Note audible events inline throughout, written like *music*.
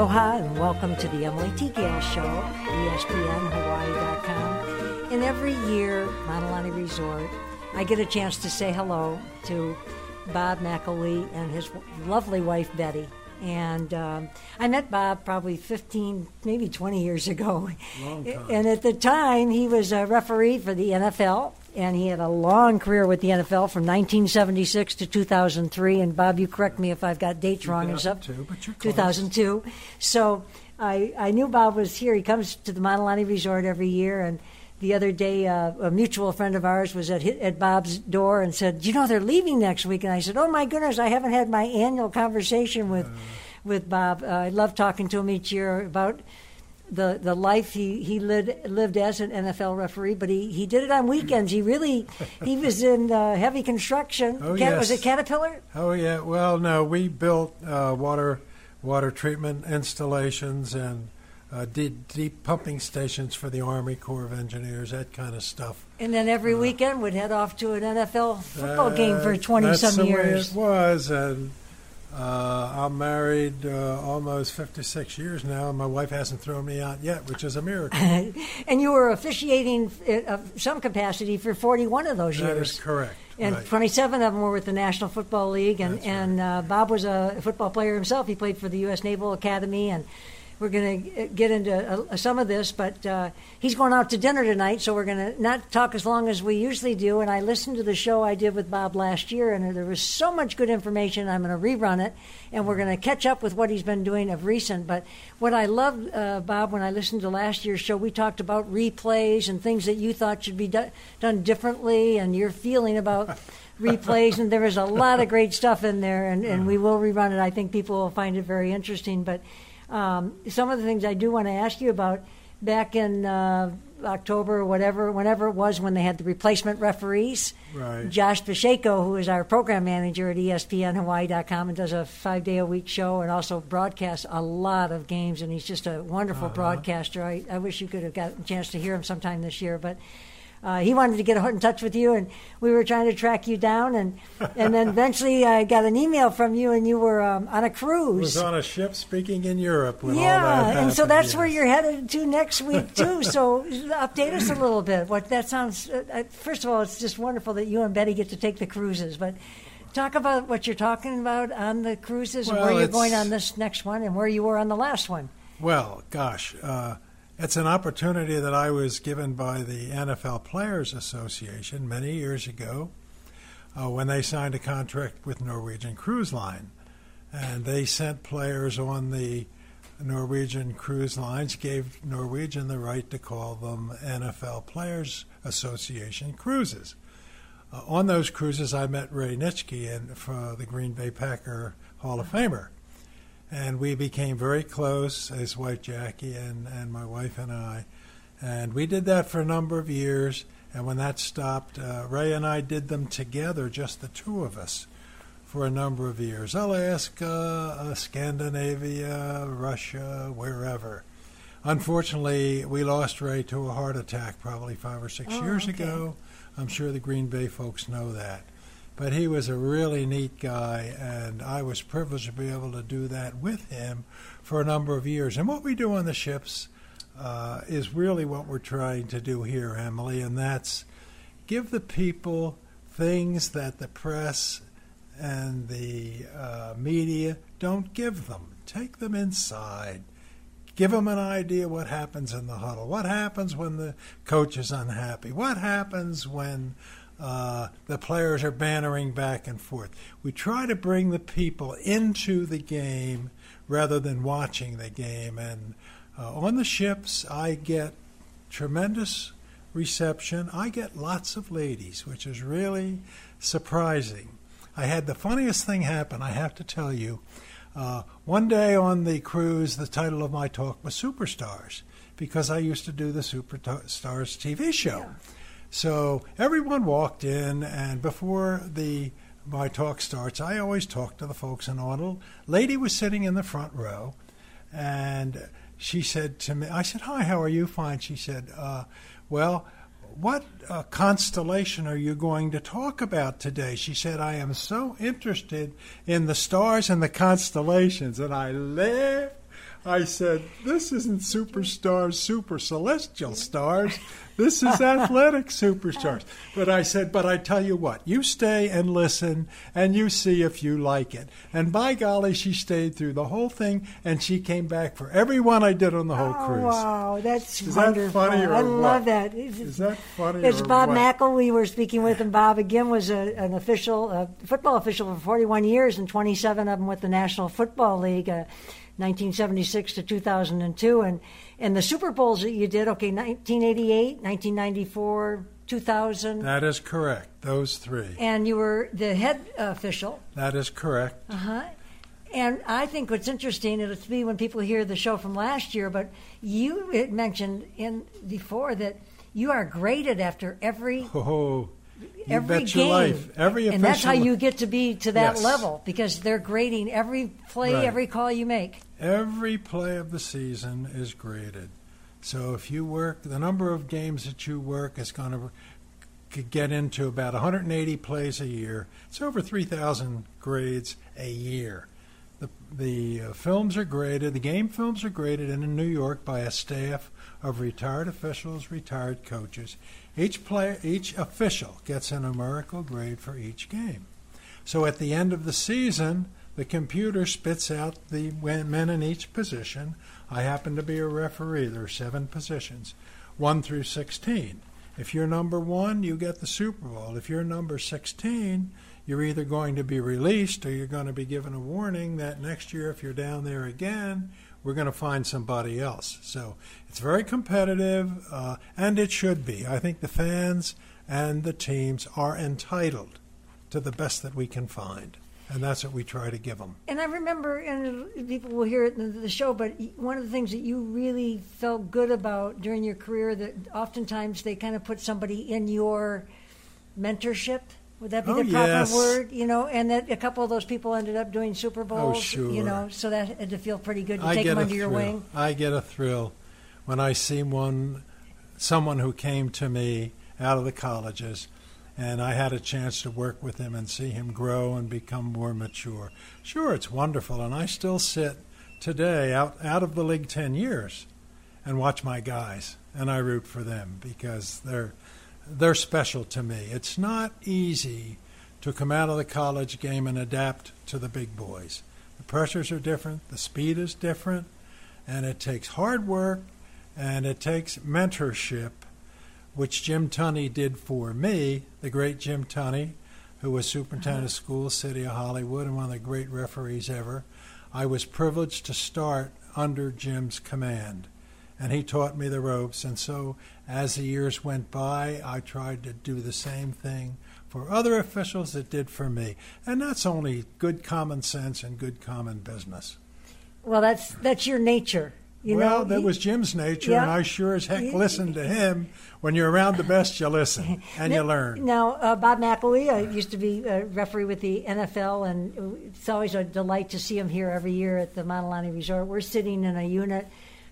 Aloha and welcome to the Emily T. Gale Show, ESPNHawaii.com. And every year, Mauna Lani Resort, I get a chance to say hello to Bob McElwee and his lovely wife, Betty. And um, I met Bob probably 15, maybe 20 years ago. Long time. And at the time, he was a referee for the NFL, and he had a long career with the NFL from 1976 to 2003. And Bob, you correct me if I've got dates wrong. It's up 2002, but you're close. 2002. So I, I knew Bob was here. He comes to the Mauna Lani Resort every year, and the other day, uh, a mutual friend of ours was at at Bob's door and said, "You know, they're leaving next week." And I said, "Oh my goodness, I haven't had my annual conversation with with Bob. Uh, I love talking to him each year about." The, the life he, he lived lived as an NFL referee, but he, he did it on weekends. He really he was in uh, heavy construction. Oh, Cat- Was it Caterpillar? Oh yeah. Well, no, we built uh, water water treatment installations and uh, deep, deep pumping stations for the Army Corps of Engineers, that kind of stuff. And then every weekend would head off to an NFL football game for Uh, twenty some years. it was, and uh, I'm married uh, almost 56 years now, and my wife hasn't thrown me out yet, which is a miracle. *laughs* And you were officiating uh, of some capacity for 41 of those that years. is correct. And right. 27 of them were with the National Football League. And, right. and uh, Bob was a football player himself. He played for the U.S. Naval Academy. And we're going to get into uh, some of this, but uh, he's going out to dinner tonight, so we're going to not talk as long as we usually do. And I listened to the show I did with Bob last year, and there was so much good information. I'm going to rerun it, and we're going to catch up with what he's been doing of recent. But what I loved, uh, Bob, when I listened to last year's show, we talked about replays and things that you thought should be do- done differently, and your feeling about *laughs* replays, and there was a lot of great stuff in there, and, and we will rerun it. I think people will find it very interesting. But um, some of the things I do want to ask you about back in uh, October or whatever, whenever it was when they had the replacement referees. Right. Josh Pacheco, who is our program manager at ESPNHawaii.com and does a five day a week show and also broadcasts a lot of games, and he's just a wonderful Uh-huh. broadcaster. I, I wish you could have gotten a chance to hear him sometime this year, but. Uh, he wanted to get in touch with you, and we were trying to track you down, and and then *laughs* eventually I got an email from you, and you were um, on a cruise. was on a ship speaking in Europe when all that Yeah, and so that's where you're headed to next week *laughs* too. so update us a little bit. What that sounds. Uh, uh, first of all, it's just wonderful that you and Betty get to take the cruises, but. Talk about what you're talking about on the cruises and where you're going on this next one and where you were on the last one. Well, gosh, uh, it's an opportunity that I was given by the NFL Players Association many years ago uh, when they signed a contract with Norwegian Cruise Line. And they sent players on the Norwegian cruise lines, gave Norwegian the right to call them NFL Players Association cruises. Uh, on those cruises, I met Ray Nitschke and for the Green Bay Packer Hall of Famer and we became very close, his wife Jackie and, and my wife and I. And we did that for a number of years. And when that stopped, uh, Ray and I did them together, just the two of us, for a number of years. Alaska, uh, Scandinavia, Russia, wherever. Unfortunately, we lost Ray to a heart attack probably five or six Oh, years okay. ago. I'm sure the Green Bay folks know that. But he was a really neat guy, and I was privileged to be able to do that with him for a number of years. And what we do on the ships uh, is really what we're trying to do here, Emily, and that's give the people things that the press and the uh, media don't give them. Take them inside. Give them an idea what happens in the huddle. What happens when the coach is unhappy? What happens when uh, the players are bantering back and forth? We try to bring the people into the game rather than watching the game. And uh, on the ships, I get tremendous reception. I get lots of ladies, which is really surprising. I had the funniest thing happen, I have to tell you. Uh, one day on the cruise, the title of my talk was Superstars because I used to do the Superstars TV show. So everyone walked in, and before the my talk starts, I always talk to the folks in order. Lady was sitting in the front row, and she said to me, "I said, hi, how are you? Fine." She said, uh, "Well." What uh, constellation are you going to talk about today? She said, I am so interested in the stars and the constellations. And I laughed. I said, "This isn't superstars, super celestial stars. This is *laughs* athletic superstars." But I said, "But I tell you what, you stay and listen, and you see if you like it." And by golly, she stayed through the whole thing, and she came back for every one I did on the whole oh, cruise. Wow, that's is wonderful. That funny or I what? love that. It's, is that funny? It's Bob what? McElwee. We were speaking with and Bob again was a, an official, a football official for 41 years, and 27 of them with the National Football League. Uh, 1976 to 2002, and and the Super Bowls that you did, okay, 1988, 1994, 2000. That is correct. Those three. And you were the head official. That is correct. Uh huh. And I think what's interesting, it'll be when people hear the show from last year, but you mentioned in before that you are graded after every Oh, every game, your life. Every and that's how you get to be to that Yes. level because they're grading every play, Right. every call you make. Every play of the season is graded. So if you work, the number of games that you work is going to get into about 180 plays a year. It's over 3,000 grades a year. The, the uh, films are graded, the game films are graded in New York by a staff of retired officials, retired coaches. Each player, each official gets a numerical grade for each game. So at the end of the season, the computer spits out the men in each position. I happen to be a referee. There are seven positions, 1 through 16. If you're number one, you get the Super Bowl. If you're number 16, you're either going to be released or you're going to be given a warning that next year, if you're down there again, we're going to find somebody else. So it's very competitive, uh, and it should be. I think the fans and the teams are entitled to the best that we can find, and that's what we try to give them. And I remember, and people will hear it in the show, but one of the things that you really felt good about during your career that oftentimes they kind of put somebody in your mentorship. Would that be Oh, the proper yes. word? You know, and that a couple of those people ended up doing Super oh, Bowls. Oh, sure. You know, so that had to feel pretty good to I take them under your wing. I get a thrill when I see one, someone who came to me out of the colleges, and I had a chance to work with him and see him grow and become more mature. Sure, it's wonderful, and I still sit today out out of the league ten years, and watch my guys, and I root for them because they're they're special to me. It's not easy to come out of the college game and adapt to the big boys. The pressures are different, the speed is different, and it takes hard work and it takes mentorship, which Jim Tunney did for me, the great Jim Tunney, who was superintendent of uh-huh. schools, city of Hollywood, and one of the great referees ever. I was privileged to start under Jim's command, and he taught me the ropes. And so, as the years went by, I tried to do the same thing for other officials that did for me. And that's only good common sense and good common business. Well, that's that's your nature. You well, know, that He- was Jim's nature, Yeah. and I sure as heck He- listened to him. When you're around the best, you listen *laughs* and you learn. Now, uh, Bob McElwee uh, used to be a referee with the NFL, and it's always a delight to see him here every year at the Mauna Lani Resort. We're sitting in a unit,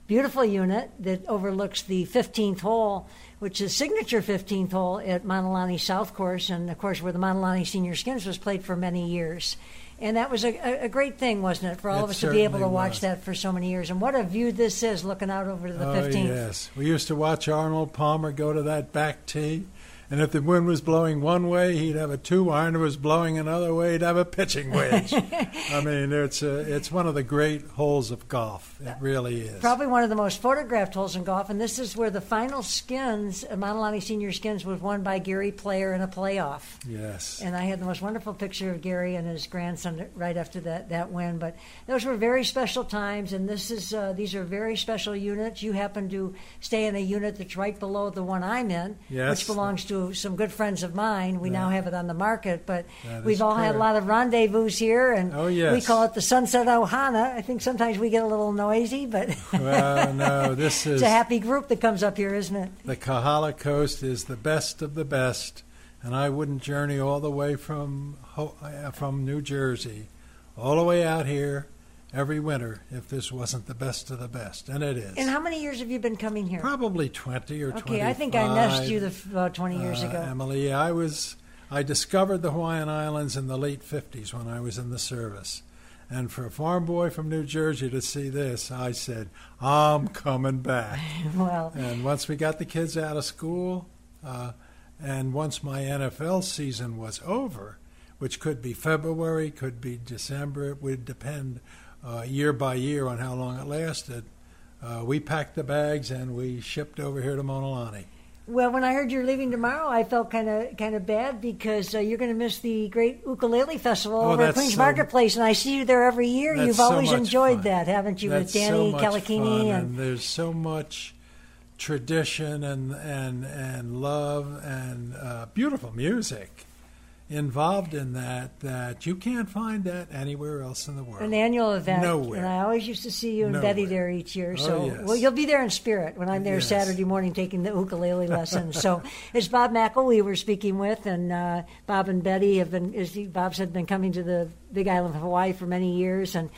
beautiful unit that overlooks the 15th hole, which is signature 15th hole at Mauna Lani South Course, and of course where the Mauna Lani Senior Skins was played for many years. And that was a, a- great thing, wasn't it, for all It of us to be able to watch was. that for so many years? And what a view this is, looking out over to the oh 15th. yes, we used to watch Arnold Palmer go to that back tee, and if the wind was blowing one way, he'd have a two iron. If it was blowing another way, he'd have a pitching wedge. *laughs* I mean, it's a, it's one of the great holes of golf. It really is. Probably one of the most photographed holes in golf, and this is where the final skins, uh, Mauna Lani Senior Skins, was won by Gary Player in a playoff. Yes. And I had the most wonderful picture of Gary and his grandson right after that, that win. But those were very special times, and this is uh, these are very special units. You happen to stay in a unit that's right below the one I'm in, Yes. which belongs to some good friends of mine. We now have it on the market, but that we've all had a lot of rendezvous here, and Oh, we call it the Sunset Ohana. I think sometimes we get a little noisy, but *laughs* well, no, this is it's a happy group that comes up here, isn't it? the Kohala Coast is the best of the best, and I wouldn't journey all the way from from New Jersey, all the way out here every winter if this wasn't the best of the best, and it is. And how many years have you been coming here? Probably twenty or twenty. Okay, I think I messed you the, about 20 years ago. Emily, I was I discovered the Hawaiian Islands in the late fifties when I was in the service, And for a farm boy from New Jersey to see this, I said, I'm coming back. *laughs* well, And once we got the kids out of school, uh, and once my NFL season was over, which could be February, could be December, it would depend uh, year by year on how long it lasted. Uh, we packed the bags and we shipped over here to Mauna Lani. well, when I heard you're leaving tomorrow, I felt kind of kind of bad because uh, you're going to miss the great ukulele festival Oh, over at Queens so- Marketplace, and I see you there every year. You've always enjoyed fun. that, haven't you, That's with Danny so fun, and and there's so much tradition and and and love and uh, beautiful music involved in that that you can't find that anywhere else in the world. an annual event. Nowhere. And I always used to see you and Betty there each year. Oh, So, yes. well, you'll be there in spirit when I'm there Yes. Saturday morning taking the ukulele lessons. so, *laughs* it's Bob McElwee we were speaking with, and uh, Bob and Betty have been, as Bob said, been coming to the Big Island of Hawaii for many years, and.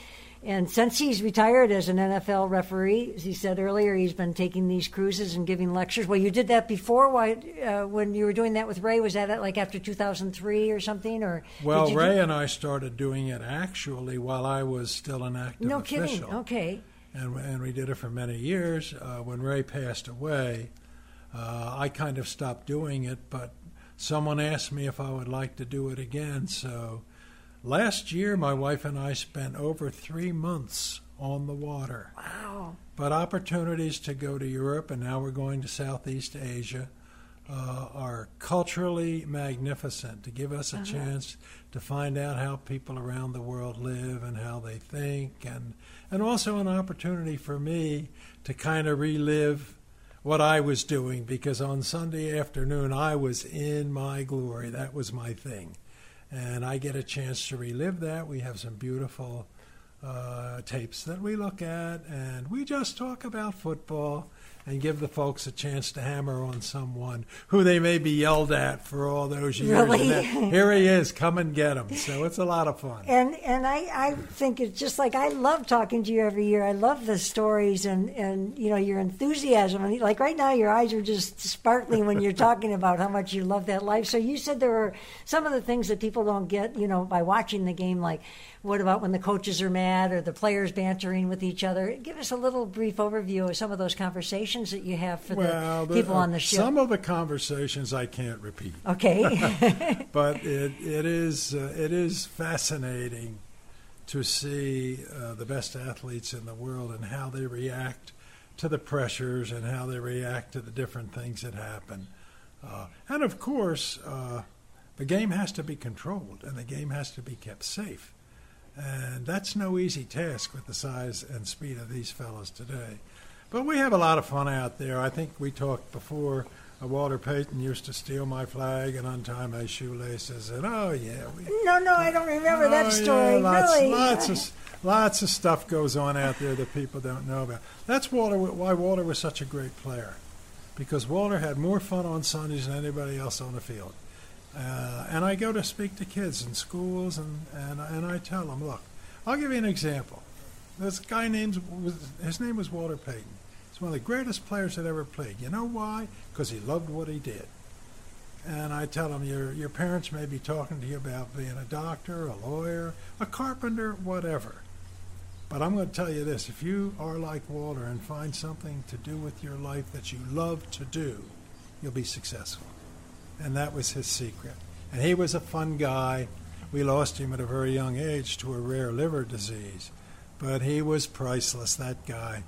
And since he's retired as an NFL referee, as he said earlier, he's been taking these cruises and giving lectures. Well, you did that before. Why, uh, when you were doing that with Ray, was that like after 2003 or something? Or well, you do- Ray and I started doing it actually while I was still an active no official. kidding. Okay. and and we did it for many years. Uh, when Ray passed away, uh, I kind of stopped doing it, but someone asked me if I would like to do it again. So last year, my wife and I spent over three months on the water. Wow. But opportunities to go to Europe, and now we're going to Southeast Asia, uh, are culturally magnificent to give us a chance to find out how people around the world live and how they think, and, and also an opportunity for me to kind of relive what I was doing because on Sunday afternoon I was in my glory. That was my thing. And I get a chance to relive that. We have some beautiful uh, tapes that we look at, and we just talk about football and give the folks a chance to hammer on someone who they may be yelled at for all those years. Really? Then, Here he is, come and get him. So it's a lot of fun. And and I, I think it's just like I love talking to you every year. I love the stories and, and you know your enthusiasm. And like right now, your eyes are just sparkling when you're talking about how much you love that life. So you said there were some of the things that people don't get, you know, by watching the game. Like, what about when the coaches are mad or the players bantering with each other? Give us a little brief overview of some of those conversations that you have for well, the people uh, on the show. Some of the conversations I can't repeat. okay. *laughs* *laughs* but it it is uh, it is fascinating to see uh, the best athletes in the world and how they react to the pressures and how they react to the different things that happen. Uh, and of course, uh, the game has to be controlled and the game has to be kept safe. And that's no easy task with the size and speed of these fellows today. But we have a lot of fun out there. I think we talked before. Uh, Walter Payton used to steal my flag and untie my shoelaces, and oh yeah, we, no, no, I don't remember Oh, that yeah, story. lots, really. lots of lots of stuff goes on out there that people don't know about. That's Walter. Why Walter was such a great player, because Walter had more fun on Sundays than anybody else on the field. Uh, and I go to speak to kids in schools, and, and and I tell them, look, I'll give you an example. This guy named his name was Walter Payton. He's one of the greatest players that ever played. You know why? Because he loved what he did. And I tell them, your your parents may be talking to you about being a doctor, a lawyer, a carpenter, whatever. But I'm going to tell you this: if you are like Walter and find something to do with your life that you love to do, you'll be successful. And that was his secret. And he was a fun guy. We lost him at a very young age to a rare liver disease, but he was priceless. That guy.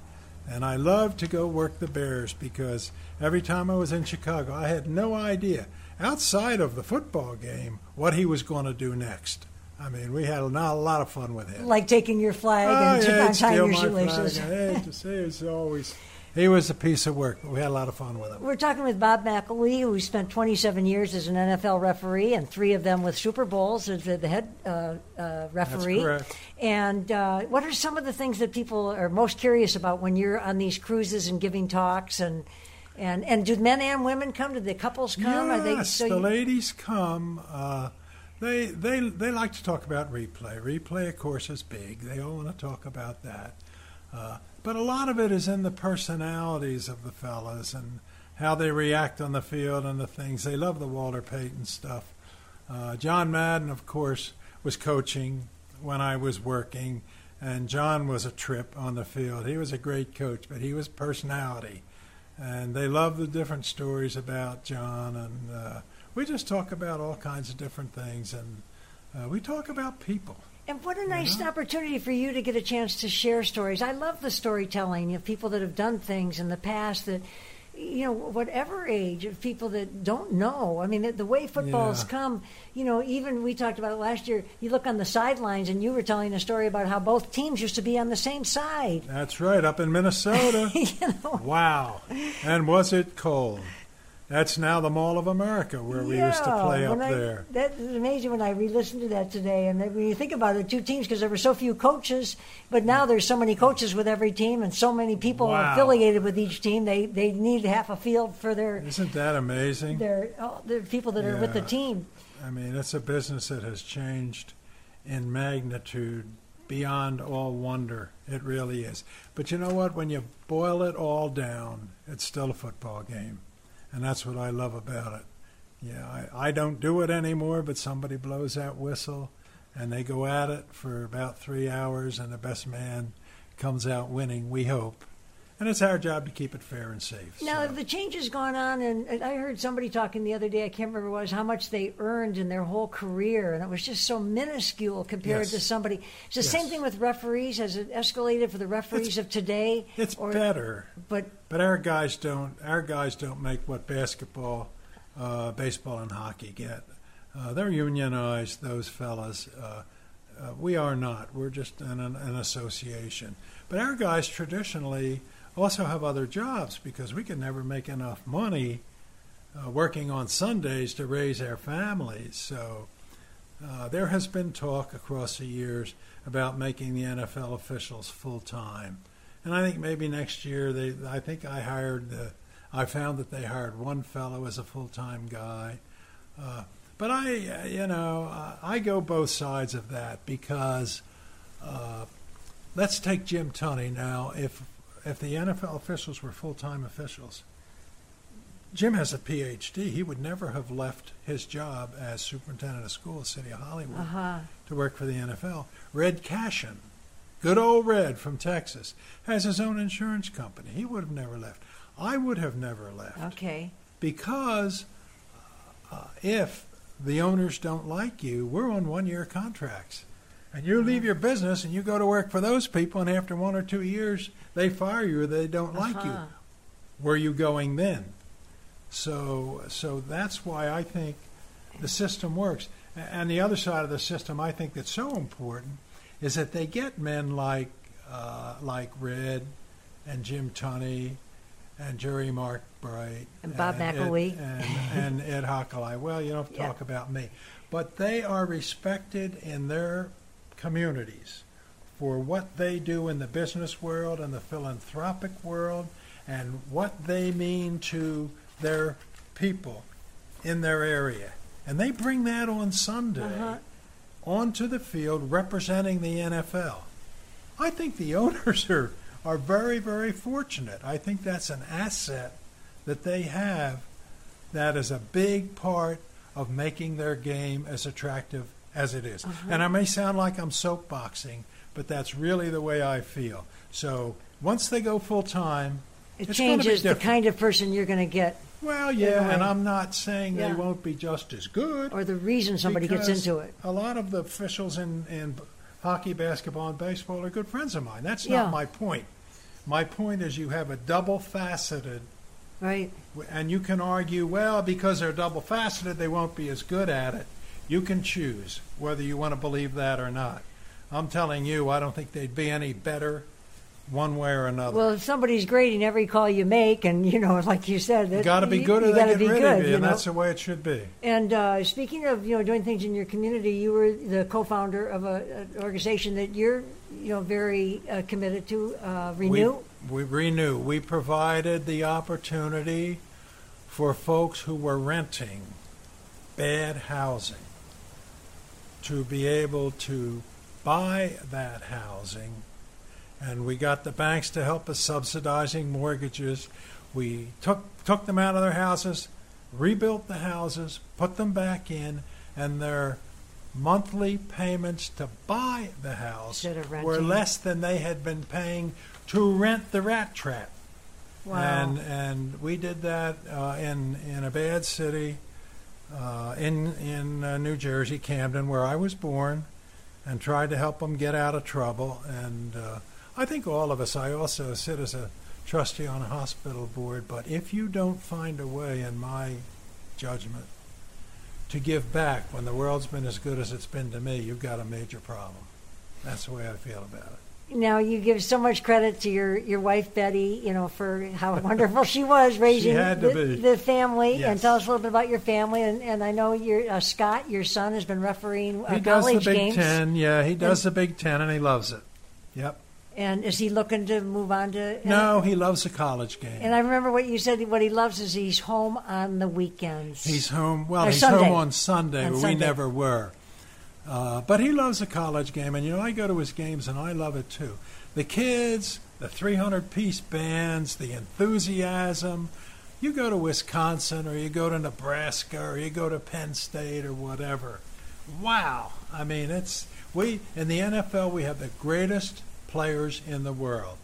And I loved to go work the Bears because every time I was in Chicago, I had no idea, outside of the football game, what he was going to do next. I mean, we had not a lot of fun with him. like taking your flag Oh, and yeah, steal your shoelaces. flag. Hey, just- he was always, he was a piece of work, we had a lot of fun with him. We're talking with Bob McElwee, who spent 27 years as an NFL referee, and three of them with Super Bowls as the head uh, uh, referee. correct. And uh, what are some of the things that people are most curious about when you're on these cruises and giving talks? And and and do men and women come? Do the couples come? Are they, Yes, so the you- ladies come. Uh, they they they like to talk about replay. Replay, of course, is big. They all want to talk about that. Uh, but a lot of it is in the personalities of the fellas and how they react on the field and the things. They love the Walter Payton stuff. Uh, John Madden, of course, was coaching when I was working, and John was a trip on the field. He was a great coach, but he was personality, and they love the different stories about John, and uh, we just talk about all kinds of different things, and uh, we talk about people. And what a nice yeah. opportunity for you to get a chance to share stories. I love the storytelling of people that have done things in the past that you know, whatever age of people that don't know. I mean, the, the way football's yeah. come, you know, even we talked about it last year. You look on the sidelines, and you were telling a story about how both teams used to be on the same side. That's right, up in Minnesota. *laughs* you know? Wow! And was it cold? That's now the Mall of America where we used to play up I, there. That is amazing when I re-listened to that today. And when you think about it, two teams because there were so few coaches, but now there's so many coaches with every team and so many people wow. affiliated with each team. They they need half a field for their. Isn't that amazing? Their oh, the people that yeah. are with the team. I mean, it's a business that has changed in magnitude beyond all wonder. It really is. But you know what? When you boil it all down, it's still a football game and that's what I love about it. Yeah, I, I don't do it anymore, but somebody blows that whistle, and they go at it for about three hours, and the best man comes out winning. We hope. And it's our job to keep it fair and safe. Now, so. the change has gone on, and I heard somebody talking the other day, I can't remember what it was, how much they earned in their whole career, and it was just so minuscule compared yes. to somebody. It's the yes. same thing with referees. Has it escalated for the referees it's, of today? It's or, better, but but our guys don't. Our guys don't make what basketball, uh, baseball, and hockey get. Uh, they're unionized. Those fellas. Uh, uh we are not. We're just an, an association. But our guys traditionally also have other jobs because we can never make enough money uh, working on Sundays to raise our families. So uh, there has been talk across the years about making the NFL officials full time, and I think maybe next year they. I think I hired the. I found that they hired one fellow as a full time guy. Uh, but I, you know, I go both sides of that because uh, let's take Jim Tunney now. If if the NFL officials were full time officials, Jim has a PhD. He would never have left his job as superintendent of schools, City of Hollywood, uh-huh. to work for the NFL. Red Cashion, good old Red from Texas, has his own insurance company. He would have never left. I would have never left. Okay. Because uh, if the owners don't like you, we're on one year contracts and you leave your business and you go to work for those people, and after one or two years, they fire you or they don't uh-huh. like you. Uh-huh. Where are you going then? So, so that's why I think the system works. And the other side of the system, I think that's so important, is that they get men like uh, like Red and Jim Tunney and Jerry Mark Bright and Bob and McElwee Ed, and, and Ed *laughs* Hochuli. Well, you don't talk yeah. about me, but they are respected in their communities for what they do in the business world and the philanthropic world and what they mean to their people in their area. And they bring that on Sunday uh-huh. onto the field representing the NFL. I think the *laughs* owners are, are very, very fortunate. I think that's an asset that they have that is a big part of making their game as attractive as it is. Uh-huh. And I may sound like I'm soapboxing, but that's really the way I feel. So once they go full time, it changes the kind of person you're going to get. Well, yeah, and I'm not saying yeah. they won't be just as good. Or the reason somebody gets into it. A lot of the officials in, in hockey, basketball, and baseball are good friends of mine. That's not my point. My point is you have a double faceted. Right. And you can argue, well, because they're double faceted, they won't be as good at it. You can choose whether you want to believe that or not. I'm telling you, I don't think they'd be any better one way or another. Well, if somebody's grading every call you make, and you know, *laughs* like you said, you got to be good, or they get rid good, of you, and know? that's the way it should be. And uh, speaking of you know doing things in your community, you were the co-founder of a, an organization that you're you know very uh, committed to, uh, Renew. We, we renew. We provided the opportunity for folks who were renting bad housing to be able to buy that housing. And we got the banks to help us subsidizing mortgages. We took, took them out of their houses, rebuilt the houses, put them back in, and they're monthly payments to buy the house were less than they had been paying to rent the rat trap. Wow. And and we did that uh, in in a bad city, uh, in in uh, New Jersey, Camden, where I was born, and tried to help them get out of trouble. And uh, I think all of us. I also sit as a trustee on a hospital board. But if you don't find a way, in my judgment, to give back when the world's been as good as it's been to me, you've got a major problem. That's the way I feel about it. Now you give so much credit to your, your wife Betty, you know, for how *laughs* wonderful she was raising to the, the family. And tell us a little bit about your family. And, and I know your uh, Scott, your son, has been refereeing uh, He does the college Big games. Ten. Yeah, he does the Big Ten, and he loves it. Yep. And is he looking to move on to? No, he loves the college game. And I remember what you said. What he loves is he's home on the weekends. He's home. Well, Or he's Sunday. home on Sunday. On but Sunday. We never were. Uh, but he loves the college game, and you know I go to his games, and I love it too. The kids, the 300-piece bands, the enthusiasm. You go to Wisconsin, or you go to Nebraska, or you go to Penn State, or whatever. Wow! I mean, it's we in the NFL. We have the greatest players in the world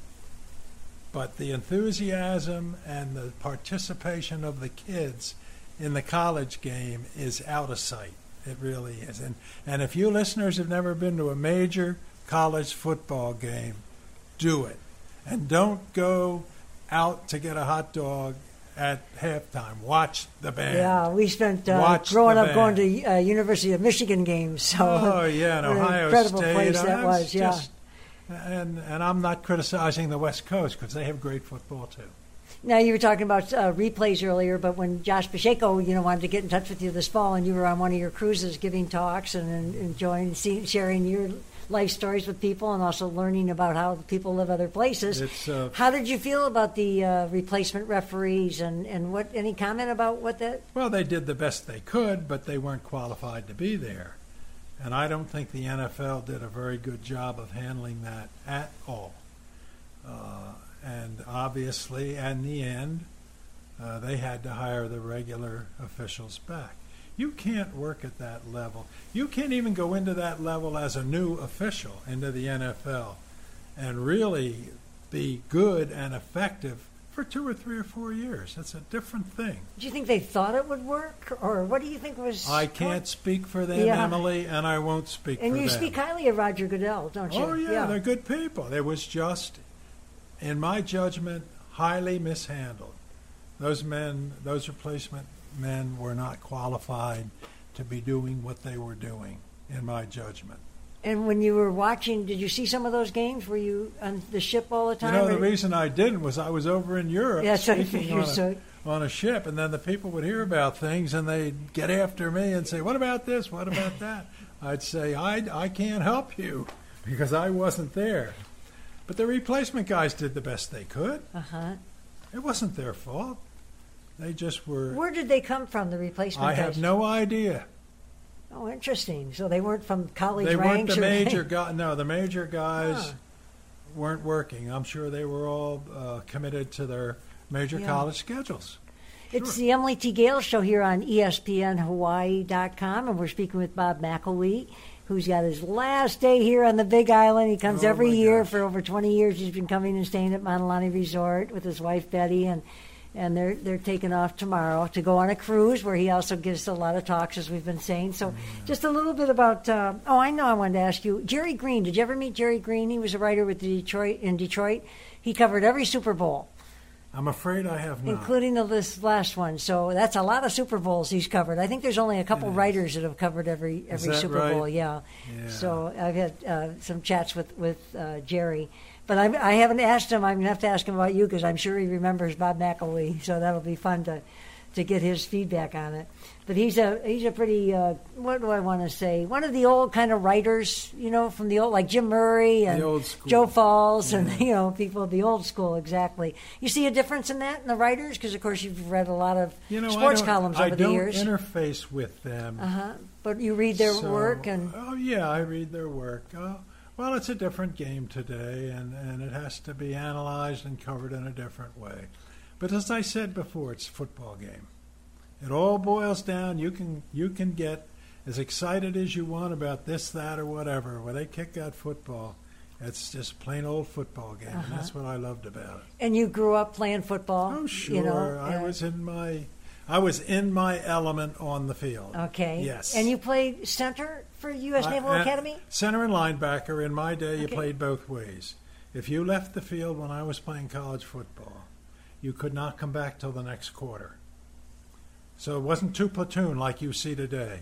but the enthusiasm and the participation of the kids in the college game is out of sight. It really is. And and if you listeners have never been to a major college football game, do it. And don't go out to get a hot dog at halftime. Watch the band. yeah, we spent uh, growing up going to uh, University of Michigan games. So Oh yeah, and an Ohio incredible State. place that it's was. Yeah. just- and and I'm not criticizing the West Coast because they have great football too. Now you were talking about uh, replays earlier, but when Josh Pacheco, you know, wanted to get in touch with you this fall, and you were on one of your cruises giving talks and, and enjoying see, sharing your life stories with people, and also learning about how people live other places. Uh, How did you feel about the uh, replacement referees, and, and what any comment about what that? Well, they did the best they could, but they weren't qualified to be there. And I don't think the NFL did a very good job of handling that at all. And obviously, in the end, uh, they had to hire the regular officials back. You can't work at that level. You can't even go into that level as a new official into the NFL and really be good and effective for two or three or four years. That's a different thing. Do you think they thought it would work, or what do you think was? I can't speak for them, Yeah. Emily, and I won't speak for them. And you them. speak highly of Roger Goodell, don't you? oh yeah, they're good people. It was just, in my judgment, highly mishandled. Those men, those replacement men, were not qualified to be doing what they were doing, in my judgment. And when you were watching, did you see some of those games? Were you on the ship all the time? You know, the reason I didn't was I was over in Europe Yeah, so speaking *laughs* on a, so. on a ship, and then the people would hear about things, and they'd get after me and say, "What about this? What about that?" I'd say, "I I can't help you because I wasn't there." But the replacement guys did the best they could. Uh huh. It wasn't their fault. They just were. Where did they come from? The replacement guys? I guys. have no idea. Oh, interesting. So they weren't from college They weren't the or major guys. No, the major guys Huh. weren't working. I'm sure they were all uh, committed to their major Yeah. college schedules. It's the Emily T. Gale show here on ESPNHawaii.com, and we're speaking with Bob McElwee, who's got his last day here on the Big Island. He comes Oh, every year gosh. for over 20 years. He's been coming and staying at Mauna Lani Resort with his wife Betty, and and they're they're taking off tomorrow to go on a cruise where he also gives a lot of talks, as we've been saying. So, just a little bit about. Uh, oh, I know. I wanted to ask you, Jerry Green. Did you ever meet Jerry Green? He was a writer with the Detroit in Detroit. He covered every Super Bowl I'm afraid I have not. including the this last one. So that's a lot of Super Bowls he's covered. I think there's only a couple writers that have covered every every Super right? Bowl. Yeah. Yeah. So I've had uh, some chats with with uh, Jerry, but I, I haven't asked him. I'm gonna have to ask him about you because I'm sure he remembers Bob McElwee. So that'll be fun to to get his feedback on it. But he's a he's a pretty uh, what do I want to say? One of the old kind of writers, you know, from the old like Jim Murray and The old school. Joe Falls and *laughs* you know people of the old school exactly. You see a difference in that in the writers because of course you've read a lot of You know, sports I don't, columns I over don't the years. interface with them. uh huh. But you read their So- work and oh yeah, I read their work. Oh, well, it's a different game today, and, and it has to be analyzed and covered in a different way. But as I said before, it's a football game. It all boils down. You can you can get as excited as you want about this, that, or whatever. When they kick that football, it's just plain old football game, Uh-huh. and that's what I loved about it. And you grew up playing football. Oh, sure. You know, I was in my, I was in my element on the field. Okay. Yes. And you played center for U.S. Naval uh, Academy? Center and linebacker. In my day, you played both ways. If you left the field when I was playing college football, you could not come back till the next quarter. So it wasn't two platoon like you see today.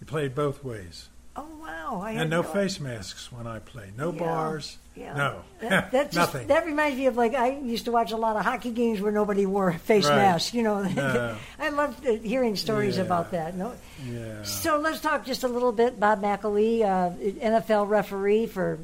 You played both ways, Oh, wow. I and no no face masks when I played. No Yeah. bars. Yeah. No, That, *laughs* that just, nothing. That reminds me of like I used to watch a lot of hockey games where nobody wore face Right. masks. You know, *laughs* No. I loved uh, hearing stories Yeah. about that. No, yeah. so let's talk just a little bit. Bob McElwee, uh, NFL referee for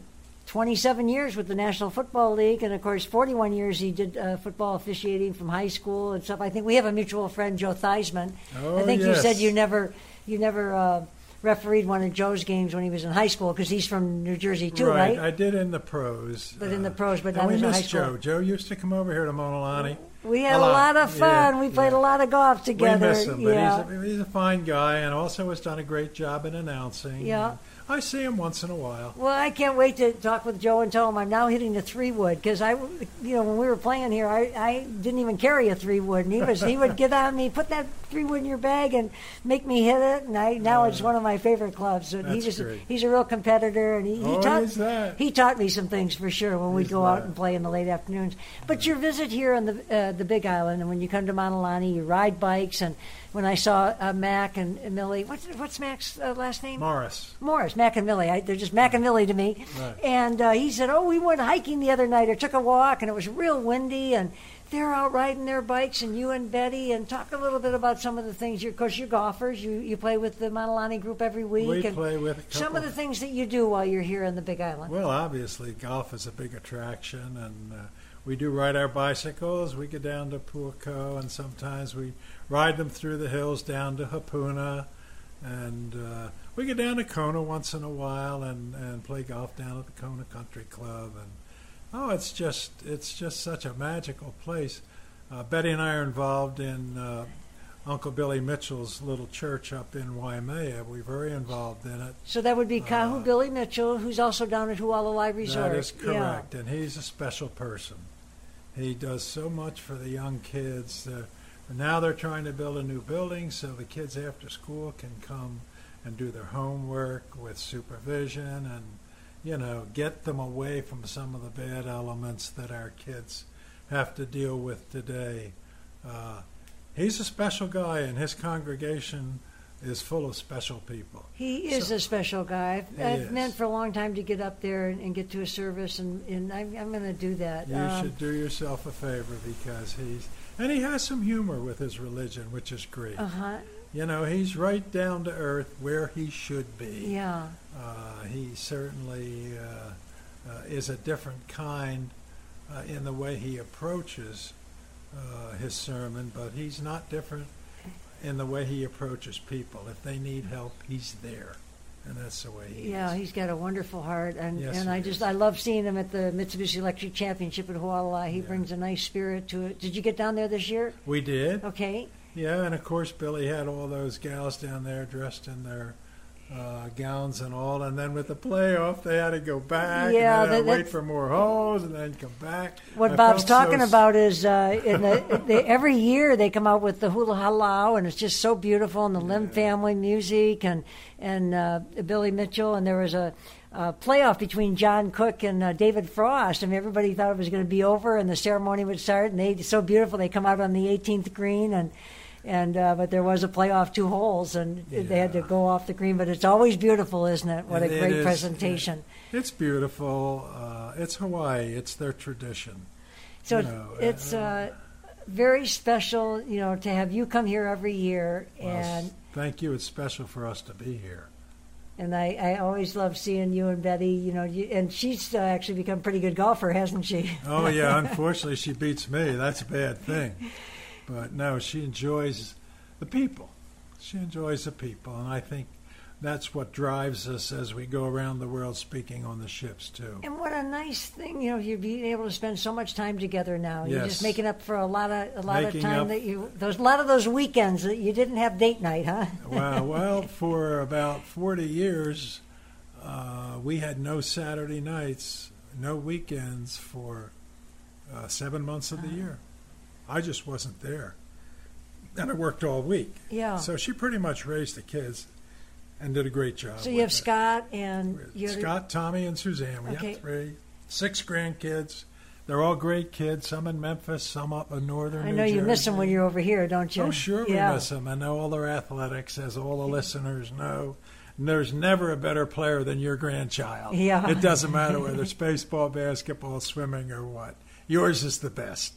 27 years with the National Football League, and of course 41 years he did uh, football officiating from high school and stuff. I think we have a mutual friend, Joe Theismann. Oh, I think you said you never, you never. Uh, refereed one of Joe's games when he was in high school because he's from New Jersey too, right? right? I did in the pros. But in the uh, pros, but and not we in high missed school. Joe. Joe used to come over here to Mauna Lani. We had A a lot. lot of fun. Yeah, we played yeah. a lot of golf together. We miss him, but yeah. he's, a, he's a fine guy, and also has done a great job in announcing. Yeah. I see him once in a while. well, I can't wait to talk with Joe and tell him I'm now hitting the three wood because I, you know, when we were playing here, I, I didn't even carry a three wood, and he was he would *laughs* get on me, put that three wood in your bag, and make me hit it, and I now it's one of my favorite clubs. So he just great. he's a real competitor, and he, he Oh, taught that. he taught me some things for sure when we go out and play in the late afternoons. But your visit here on the uh, the Big Island, and when you come to Mauna Lani, you ride bikes, and when I saw uh, Mac and, and Millie, what's what's Mac's uh, last name? Morris. Morris, Mac and Millie. I, they're just Mac and Millie to me. Right. And uh, he said, "Oh, we went hiking the other night, or took a walk, and it was real windy, and they're out riding their bikes, and you and Betty, and talk a little bit about some of the things. You're, of course, you're golfers. You you play with the Mauna Lani group every week, We and play with a couple. some of the things that you do while you're here on the Big Island. Well, obviously, golf is a big attraction, and uh, we do ride our bicycles. We get down to Puako, and sometimes we ride them through the hills down to Hapuna, and uh, we get down to Kona once in a while and, and play golf down at the Kona Country Club. And oh, it's just it's just such a magical place. Uh, Betty and I are involved in uh, Uncle Billy Mitchell's little church up in Waimea. We're very involved in it. So that would be Kahu Uh, Billy Mitchell, who's also down at Hualalai Resort. That is Yeah. correct, and he's a special person. He does so much for the young kids. Uh, now they're trying to build a new building so the kids after school can come and do their homework with supervision and, you know, get them away from some of the bad elements that our kids have to deal with today. Uh, he's a special guy, and his congregation is full of special people. He is So- a special guy. I've, I've meant for a long time to get up there and, and get to a service, and, and I'm, I'm going to do that. You Um, should do yourself a favor because he's and he has some humor with his religion, which is great. Uh-huh. You know, he's right down to earth where he should be. Yeah. Uh, he certainly uh, uh, is a different kind uh, in the way he approaches uh, his sermon, but he's not different in the way he approaches people. If they need help, he's there, and that's the way he Yeah, is. he's got a wonderful heart, and, Yes, and I just is. I love seeing him at the Mitsubishi Electric Championship at Hualalai. He Yeah. brings a nice spirit to it. Did you get down there this year? We did. Okay. Yeah, and of course Billy had all those gals down there dressed in their uh, gowns and all, and then with the playoff they had to go back Yeah, and that- wait for more holes and then come back. What I Bob's felt so talking about is uh, in the, *laughs* they, every year they come out with the hula halau, and it's just so beautiful, and the Lim family music, and and uh, Billy Mitchell, and there was a, a playoff between John Cook and uh, David Frost. I mean, everybody thought it was going to be over, and the ceremony would start, and they so beautiful. They come out on the 18th green, and and uh, but there was a playoff two holes, and they had to go off the green. But it's always beautiful, isn't it? What a It- it great is, presentation. It's beautiful. Uh, it's Hawaii. It's their tradition. So you know, it's uh, uh, very special, you know, to have you come here every year, Well, and thank you. It's special for us to be here. and I, I always love seeing you and Betty. You know, you, and she's uh, actually become a pretty good golfer, hasn't she? Oh yeah, *laughs* unfortunately she beats me. That's a bad thing. But no, she enjoys the people. She enjoys the people, and I think that's what drives us as we go around the world speaking on the ships too. And what a nice thing, you know, you're being able to spend so much time together now. You're Yes. just making up for a lot of a lot Making of time that you those a lot of those weekends that you didn't have date night, huh? *laughs* Wow. Well, for about 40 years, uh, we had no Saturday nights, no weekends for uh, seven months of the year. I just wasn't there. And I worked all week. Yeah. So she pretty much raised the kids and did a great job. So you have it. Scott and Scott, Tommy, and Suzanne. We Okay. have three, six grandkids. They're all great kids. Some in Memphis, some up in northern. I New know you miss them when you're over here, don't you? Oh, sure, yeah. we miss them. I know all their athletics, as all the listeners know. And there's never a better player than your grandchild. Yeah. It doesn't matter *laughs* whether it's baseball, basketball, swimming, or what. Yours is the best.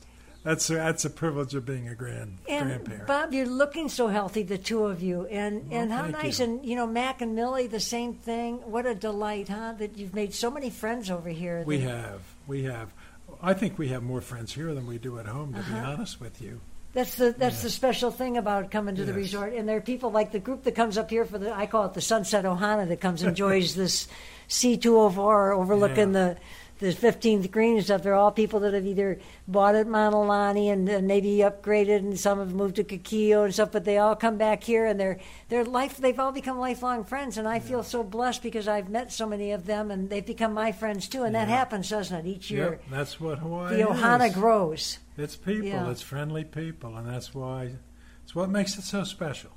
That's that's a privilege of being a grand And grandparent. Bob, you're looking so healthy, the two of you, and Well, and how nice, you. and you know Mac and Millie, the same thing. What a delight, huh? That you've made so many friends over here. we that- have, we have. I think we have more friends here than we do at home. To Uh-huh. be honest with you. That's the that's Yeah. the special thing about coming to the resort. And there are people like the group that comes up here for the I call it the Sunset Ohana that comes and *laughs* enjoys this C two oh four overlooking Yeah. the the fifteenth green and stuff. They're all people that have either bought at Mauna Lani and, and maybe upgraded and some have moved to Kukio and stuff, but they all come back here and they're they're life they've all become lifelong friends and I feel so blessed because I've met so many of them and they've become my friends too and that happens, doesn't it, each year. Yep, that's what Hawaii The Ohana is. grows. It's people. Yeah. It's friendly people, and that's why. It's what makes it so special.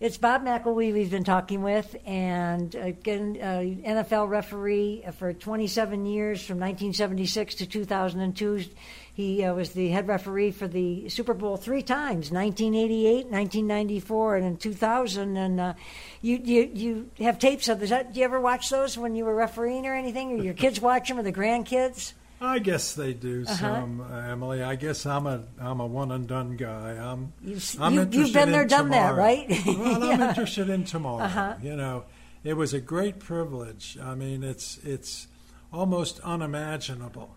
It's Bob McElwee we've been talking with, and again, uh, NFL referee for 27 years, from 1976 to 2002. He uh, was the head referee for the Super Bowl three times: 1988, 1994, and in 2000. And uh, you, you you have tapes of this. Do you ever watch those when you were refereeing or anything, or your kids *laughs* watch them, or the grandkids? I guess they do Uh-huh. some, uh, Emily. I guess I'm a I'm a one and done guy. I'm You've, I'm you, interested you've been there, in done that, right? *laughs* well, I'm interested in tomorrow. Uh-huh. You know, it was a great privilege. I mean, it's it's almost unimaginable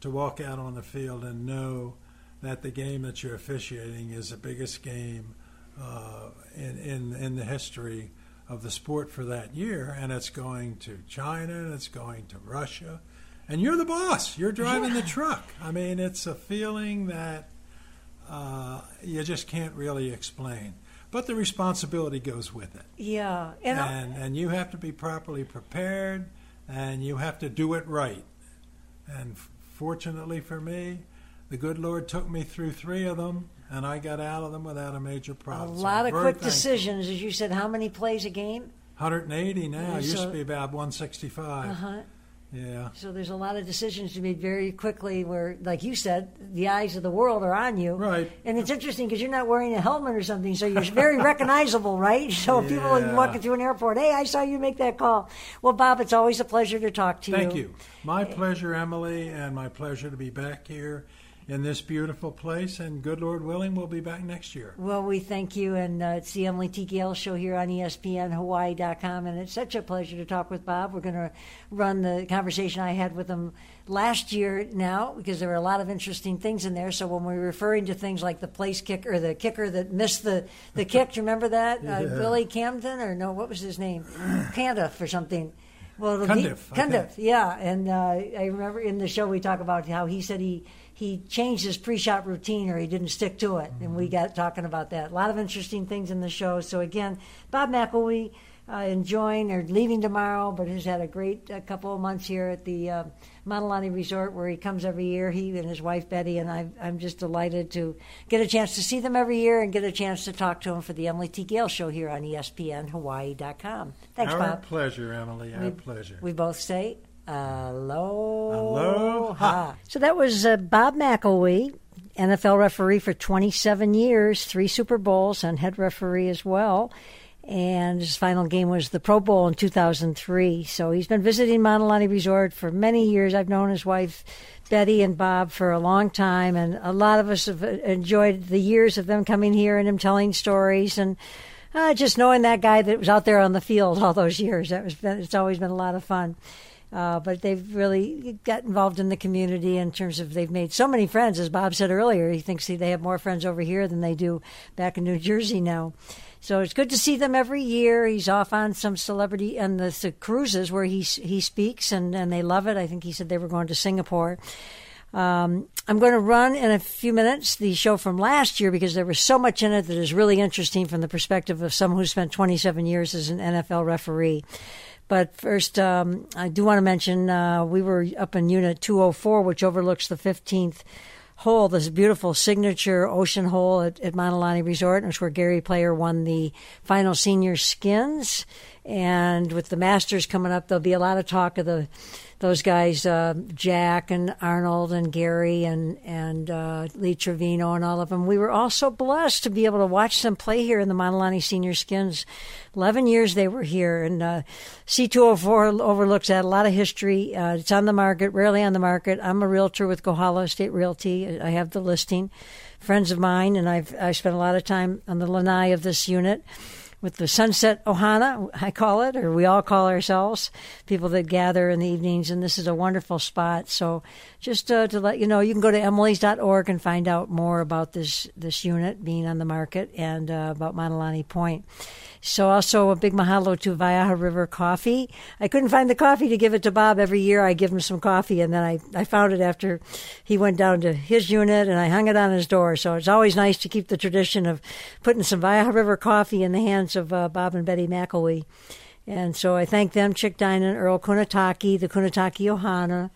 to walk out on the field and know that the game that you're officiating is the biggest game uh, in, in in the history of the sport for that year, and it's going to China, and it's going to Russia, and you're the boss. You're driving the truck. I mean, it's a feeling that uh, you just can't really explain. But the responsibility goes with it, yeah, and, and and you have to be properly prepared, and you have to do it right. And fortunately for me, the good Lord took me through three of them, and I got out of them without a major problem. A lot I'm of quick thankful. decisions, as you said. How many plays a game? 180 now. It used to be about 165. Uh huh. Yeah. So there's a lot of decisions to be made very quickly where, like you said, the eyes of the world are on you. Right. And it's interesting because you're not wearing a helmet or something, so you're very *laughs* recognizable, right? So if people are walking through an airport, hey, I saw you make that call. Well, Bob, it's always a pleasure to talk to Thank you. Thank you. My pleasure, Emily, and my pleasure to be back here in this beautiful place. And good Lord willing, we'll be back next year. Well, we thank you, and uh, it's the Emily T. Gale show here on ESPNHawaii.com, and it's such a pleasure to talk with Bob. We're going to run the conversation I had with him last year now because there were a lot of interesting things in there. So when we're referring to things like the place kicker, or the kicker that missed the, the kick, do *laughs* you remember that? Uh, Billy Camden, or no, what was his name? *clears throat* Candiff or something. Well, Cundiff, Cundiff, yeah. And uh, I remember in the show we talk about how he said he he changed his pre-shot routine or he didn't stick to it, and we got talking about that. A lot of interesting things in the show. So again, Bob McElwee. Uh, enjoying or leaving tomorrow, but has had a great uh, couple of months here at the uh, Mauna Lani Resort where he comes every year. He and his wife Betty, and I, I'm just delighted to get a chance to see them every year and get a chance to talk to him for the Emily T. Gale show here on E ESPNHawaii.com. Thanks, Our Bob. pleasure, Emily. Our We- pleasure. We both say aloha. Aloha. So that was uh, Bob McElwee, NFL referee for 27 years, three Super Bowls, and head referee as well. And his final game was the Pro Bowl in 2003. So he's been visiting Mauna Lani Resort for many years. I've known his wife, Betty, and Bob for a long time. And a lot of us have uh, enjoyed the years of them coming here and him telling stories. And uh, just knowing that guy that was out there on the field all those years, that was it's always been a lot of fun. Uh, but they've really got involved in the community in terms of they've made so many friends. As Bob said earlier, he thinks they have more friends over here than they do back in New Jersey now. So it's good to see them every year. He's off on some celebrity and the, the cruises where he he speaks and, and they love it. I think he said they were going to Singapore. Um, I'm going to run in a few minutes the show from last year because there was so much in it that is really interesting from the perspective of someone who spent 27 years as an NFL referee. But first, um, I do want to mention uh, we were up in Unit 204, which overlooks the 15th hole, this beautiful signature ocean hole at, at Mauna Lani Resort, which where Gary Player won the final senior skins. And with the Masters coming up, there'll be a lot of talk of the those guys, uh, Jack and Arnold and Gary and and uh, Lee Trevino and all of them. We were also blessed to be able to watch them play here in the Mauna Lani Senior Skins. Eleven years they were here, and uh, C204 overlooks that a lot of history. Uh, it's on the market, rarely on the market. I'm a realtor with Kohala Estate Realty. I have the listing. Friends of mine, and I've I spent a lot of time on the lanai of this unit with the Sunset Ohana, I call it, or we all call ourselves, people that gather in the evenings. And this is a wonderful spot. So just uh, to let you know, you can go to emily's.org and find out more about this, this unit being on the market and uh, about Mauna Lani Point. So also a big mahalo to Waiaha River Coffee. I couldn't find the coffee to give it to Bob. Every year I give him some coffee, and then I, I found it after he went down to his unit, and I hung it on his door. So it's always nice to keep the tradition of putting some Waiaha River coffee in the hands of uh, Bob and Betty McElwee. And so I thank them, Chick Dinan, Earl Kunataki, the Kunataki Ohana,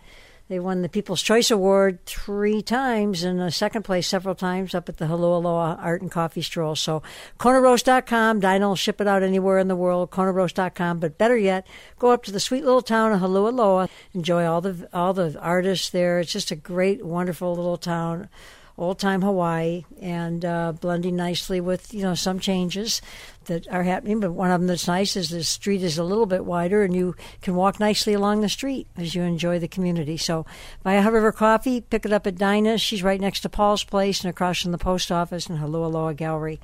they won the People's Choice Award three times and a second place several times up at the Aloha Art and Coffee Stroll. So KonaRoast.com. Dinah will ship it out anywhere in the world. KonaRoast.com. But better yet, go up to the sweet little town of Holualoa. Enjoy all the all the artists there. It's just a great, wonderful little town old time Hawaii and uh, blending nicely with you know some changes that are happening. But one of them that's nice is the street is a little bit wider, and you can walk nicely along the street as you enjoy the community. So, Waiaha River Coffee, pick it up at Dinah's. She's right next to Paul's Place and across from the post office and Holualoa Gallery.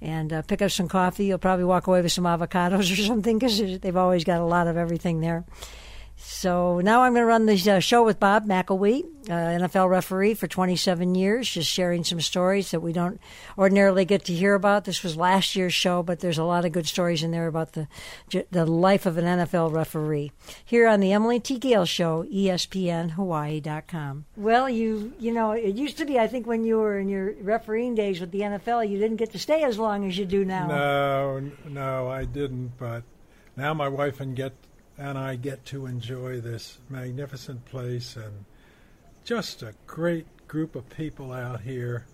And uh, pick up some coffee. You'll probably walk away with some avocados *laughs* or something because they've always got a lot of everything there. So now I'm going to run the uh, show with Bob McElwee, uh, NFL referee for 27 years, just sharing some stories that we don't ordinarily get to hear about. This was last year's show, but there's a lot of good stories in there about the the life of an NFL referee. Here on the Emily T. Gale Show, ESPNHawaii.com. Well, you you know it used to be I think when you were in your refereeing days with the NFL, you didn't get to stay as long as you do now. No, no, I didn't. But now my wife and get and I get to enjoy this magnificent place and just a great group of people out here.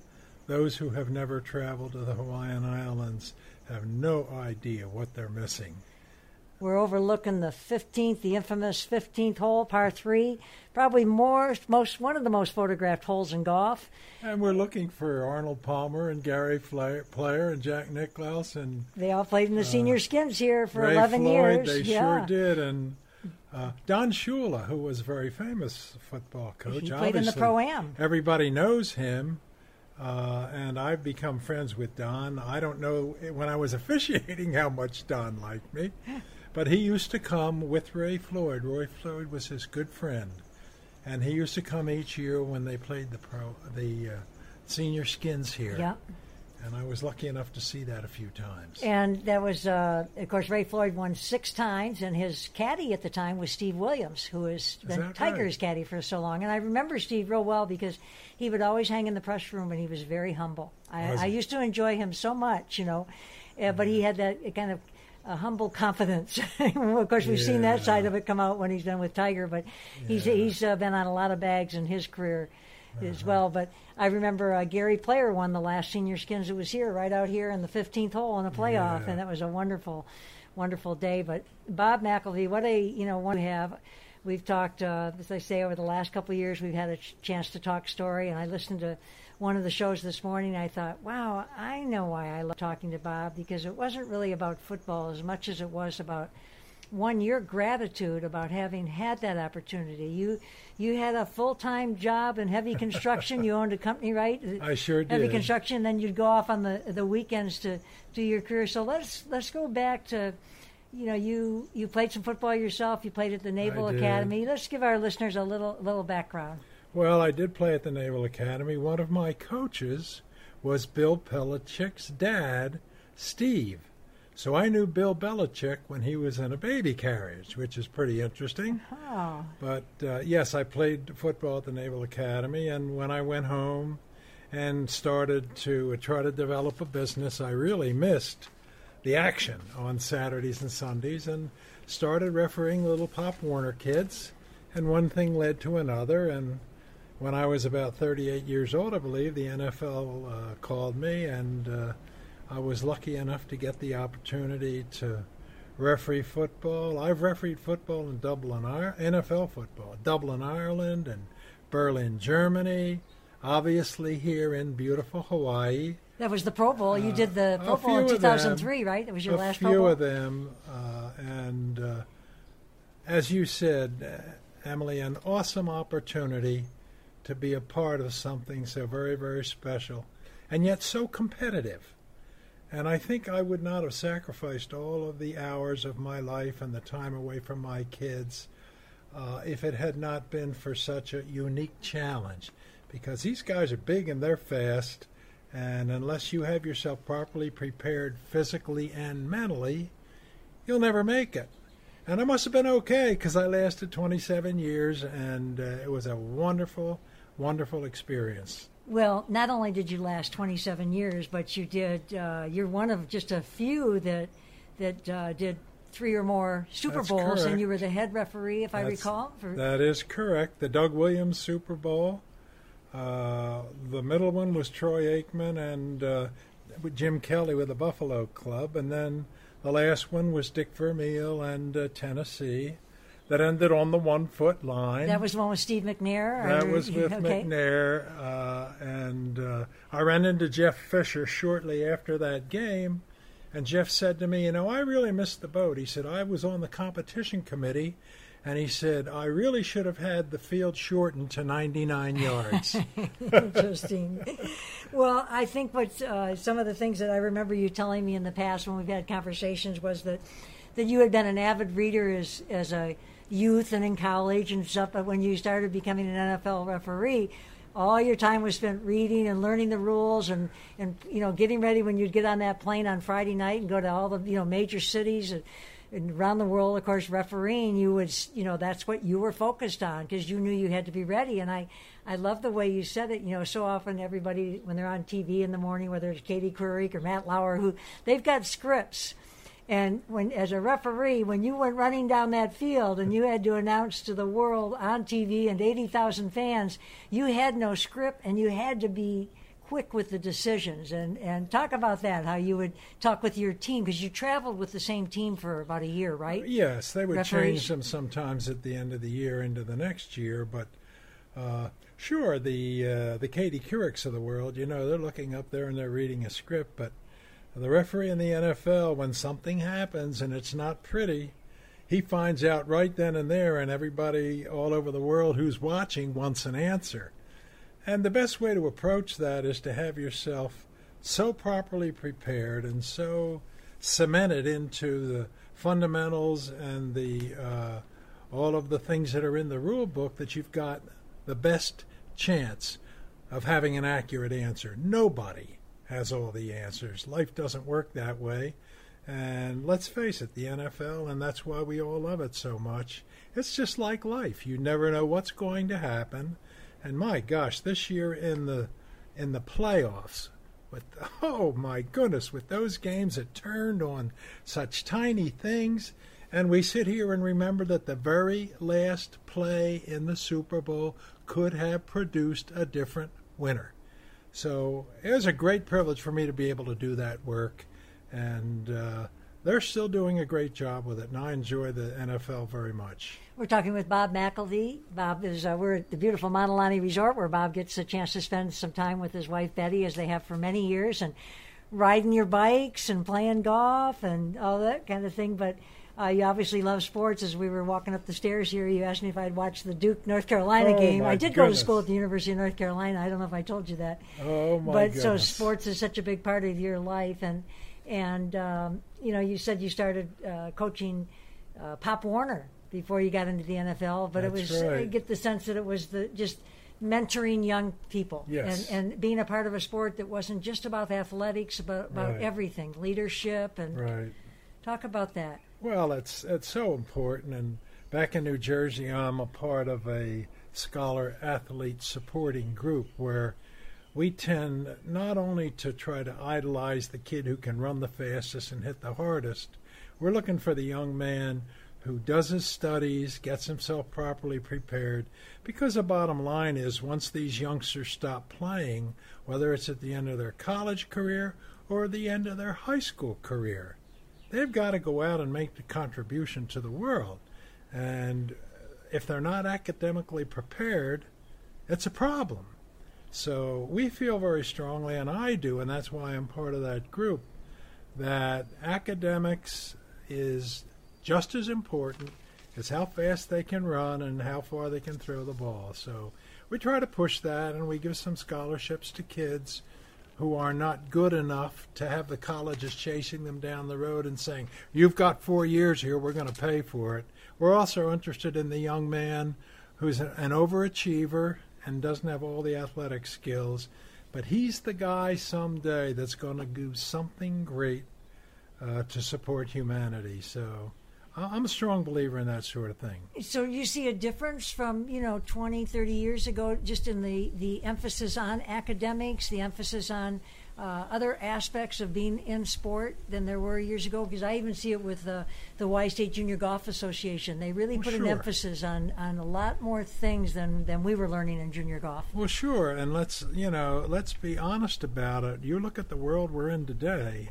Those who have never traveled to the Hawaiian Islands have no idea what they're missing. We're overlooking the 15th, the infamous 15th hole, par three. Probably more, most one of the most photographed holes in golf. And we're looking for Arnold Palmer and Gary Player and Jack Nicklaus and they all played in the uh, senior skins here for Ray 11 Floyd, years. They yeah. sure did, and uh, Don Shula, who was a very famous football coach. He played in the pro am. Everybody knows him. Uh, and I've become friends with Don. I don't know when I was officiating *laughs* how much Don liked me. But he used to come with Ray Floyd. Roy Floyd was his good friend, and he used to come each year when they played the pro the uh, senior skins here. Yeah. And I was lucky enough to see that a few times. And that was, uh, of course, Ray Floyd won six times, and his caddy at the time was Steve Williams, who has been Tiger's right? caddy for so long. And I remember Steve real well because he would always hang in the press room, and he was very humble. I, I used to enjoy him so much, you know, uh, but he had that kind of a humble confidence. *laughs* of course, we've yeah. seen that side of it come out when he's done with Tiger, but he's yeah. he's uh, been on a lot of bags in his career uh-huh. as well. But I remember uh, Gary Player won the last senior skins. that was here, right out here in the 15th hole in the playoff, yeah. and that was a wonderful, wonderful day. But Bob McElwee, what a you know one to have. We've talked, uh, as I say, over the last couple of years. We've had a ch- chance to talk story, and I listened to one of the shows this morning, I thought, wow, I know why I love talking to Bob because it wasn't really about football as much as it was about one your gratitude about having had that opportunity. You you had a full time job in heavy construction. you owned a company, right? *laughs* I sure did. Heavy construction. Then you'd go off on the the weekends to do your career. So let's let's go back to. You know, you you played some football yourself. You played at the Naval Academy. Let's give our listeners a little little background. Well, I did play at the Naval Academy. One of my coaches was Bill Belichick's dad, Steve. So I knew Bill Belichick when he was in a baby carriage, which is pretty interesting. Oh. But uh, yes, I played football at the Naval Academy, and when I went home and started to try to develop a business, I really missed the action on Saturdays and Sundays and started refereeing little Pop Warner kids. And one thing led to another, and when I was about 38 years old, I believe, the NFL uh, called me, and uh, I was lucky enough to get the opportunity to referee football. I've refereed football in Dublin, NFL football, Dublin, Ireland, and Berlin, Germany. Obviously, here in beautiful Hawaii. That was the Pro Bowl. You did the Uh, Pro a Bowl in 2003, them. right? That was your last Pro Bowl. A few of them, uh, and uh, as you said, uh, Emily, an awesome opportunity to be a part of something so very, very special, and yet so competitive. And I think I would not have sacrificed all of the hours of my life and the time away from my kids uh, if it had not been for such a unique challenge. Because these guys are big and they're fast, and unless you have yourself properly prepared physically and mentally, you'll never make it. And I must have been okay because I lasted 27 years, and uh, it was a wonderful, wonderful experience. Well, not only did you last 27 years, but you did. Uh, you're one of just a few that that uh, did three or more Super That's Bowls, correct. and you were the head referee, if I recall. For, That is correct. The Doug Williams Super Bowl. Uh, the middle one was Troy Aikman and uh, Jim Kelly with the Buffalo Club, and then the last one was Dick Vermeil and uh, Tennessee. That ended on the one foot line. that was the one with Steve McNair. That or- was with *laughs* okay. McNair, uh, and uh, I ran into Jeff Fisher shortly after that game, and Jeff said to me, "You know, I really missed the boat." He said, "I was on the competition committee." And he said, I really should have had the field shortened to 99 yards. *laughs* Interesting. well, I think what uh, some of the things that I remember you telling me in the past when we've had conversations was that that you had been an avid reader as as a youth and in college and stuff. But when you started becoming an NFL referee, all your time was spent reading and learning the rules and and you know getting ready when you'd get on that plane on Friday night and go to all the you know major cities. And, and around the world, of course, refereeing, you would, you know, that's what you were focused on because you knew you had to be ready. And I, I love the way you said it. You know, so often everybody, when they're on TV in the morning, whether it's Katie Couric or Matt Lauer, who they've got scripts. And when, as a referee, when you went running down that field and you had to announce to the world on TV and 80,000 fans, you had no script and you had to be quick with the decisions and and talk about that how you would talk with your team because you traveled with the same team for about a year right yes, they would Referees. change them sometimes at the end of the year into the next year, but uh, sure, the uh, the Katie Courics of the world, you know, they're looking up there and they're reading a script, but the referee in the NFL, when something happens and it's not pretty, he finds out right then and there, and everybody all over the world who's watching wants an answer. And the best way to approach that is to have yourself so properly prepared and so cemented into the fundamentals and the uh, all of the things that are in the rule book that you've got the best chance of having an accurate answer. Nobody has all the answers. Life doesn't work that way. And let's face it, the NFL, and that's why we all love it so much. It's just like life. You never know what's going to happen. And my gosh, this year in the in the playoffs, with *laughs* oh my goodness, with those games that turned on such tiny things, and we sit here and remember that the very last play in the Super Bowl could have produced a different winner. So it was a great privilege for me to be able to do that work, and uh, they're still doing a great job with it, and I enjoy the NFL very much. We're talking with Bob McElwee. Bob is uh, we're at the beautiful Mauna Lani Resort, where Bob gets a chance to spend some time with his wife Betty, as they have for many years, and riding your bikes and playing golf and all that kind of thing. But uh, you obviously love sports. As we were walking up the stairs here, you asked me if I'd watched the Duke North Carolina Oh, game. I did go to school at the University of North Carolina. I don't know if I told you that. Oh my but goodness! so sports is such a big part of your life, and and um, you know you said you started uh, coaching uh, Pop Warner before you got into the NFL, but it That's was I get the sense that it was the just mentoring young people Yes. and, and being a part of a sport that wasn't just about athletics, but about Right. everything, leadership, and Right. talk about that. Well, it's it's so important. And back in New Jersey, I'm a part of a scholar athlete supporting group where we tend not only to try to idolize the kid who can run the fastest and hit the hardest, we're looking for the young man who does his studies, gets himself properly prepared. Because the bottom line is, once these youngsters stop playing, whether it's at the end of their college career or the end of their high school career, they've got to go out and make the contribution to the world. And if they're not academically prepared, it's a problem. So we feel very strongly, and I do, and that's why I'm part of that group, that academics is just as important as how fast they can run and how far they can throw the ball. So we try to push that, and we give some scholarships to kids who are not good enough to have the colleges chasing them down the road and saying, You've got four years here, we're going to pay for it. We're also interested in the young man who's an overachiever and doesn't have all the athletic skills, but he's the guy someday that's going to do something great uh, to support humanity. So I'm a strong believer in that sort of thing. So you see a difference from, you know, 20, 30 years ago, just in the, the emphasis on academics, the emphasis on uh, other aspects of being in sport than there were years ago? Because I even see it with uh, the Y State Junior Golf Association. They really Well, put an emphasis on, on a lot more things than, than we were learning in junior golf. Well, sure, and let's you know let's be honest about it. You look at the world we're in today,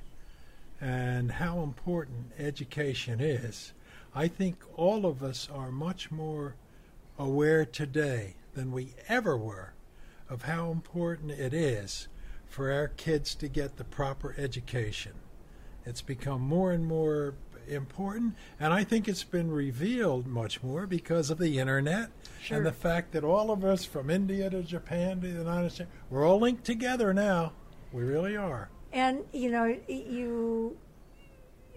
and how important education is. I think all of us are much more aware today than we ever were of how important it is for our kids to get the proper education. It's become more and more important, and I think it's been revealed much more because of the internet Sure. and the fact that all of us from India to Japan to the United States, we're all linked together now. We really are. And you know, you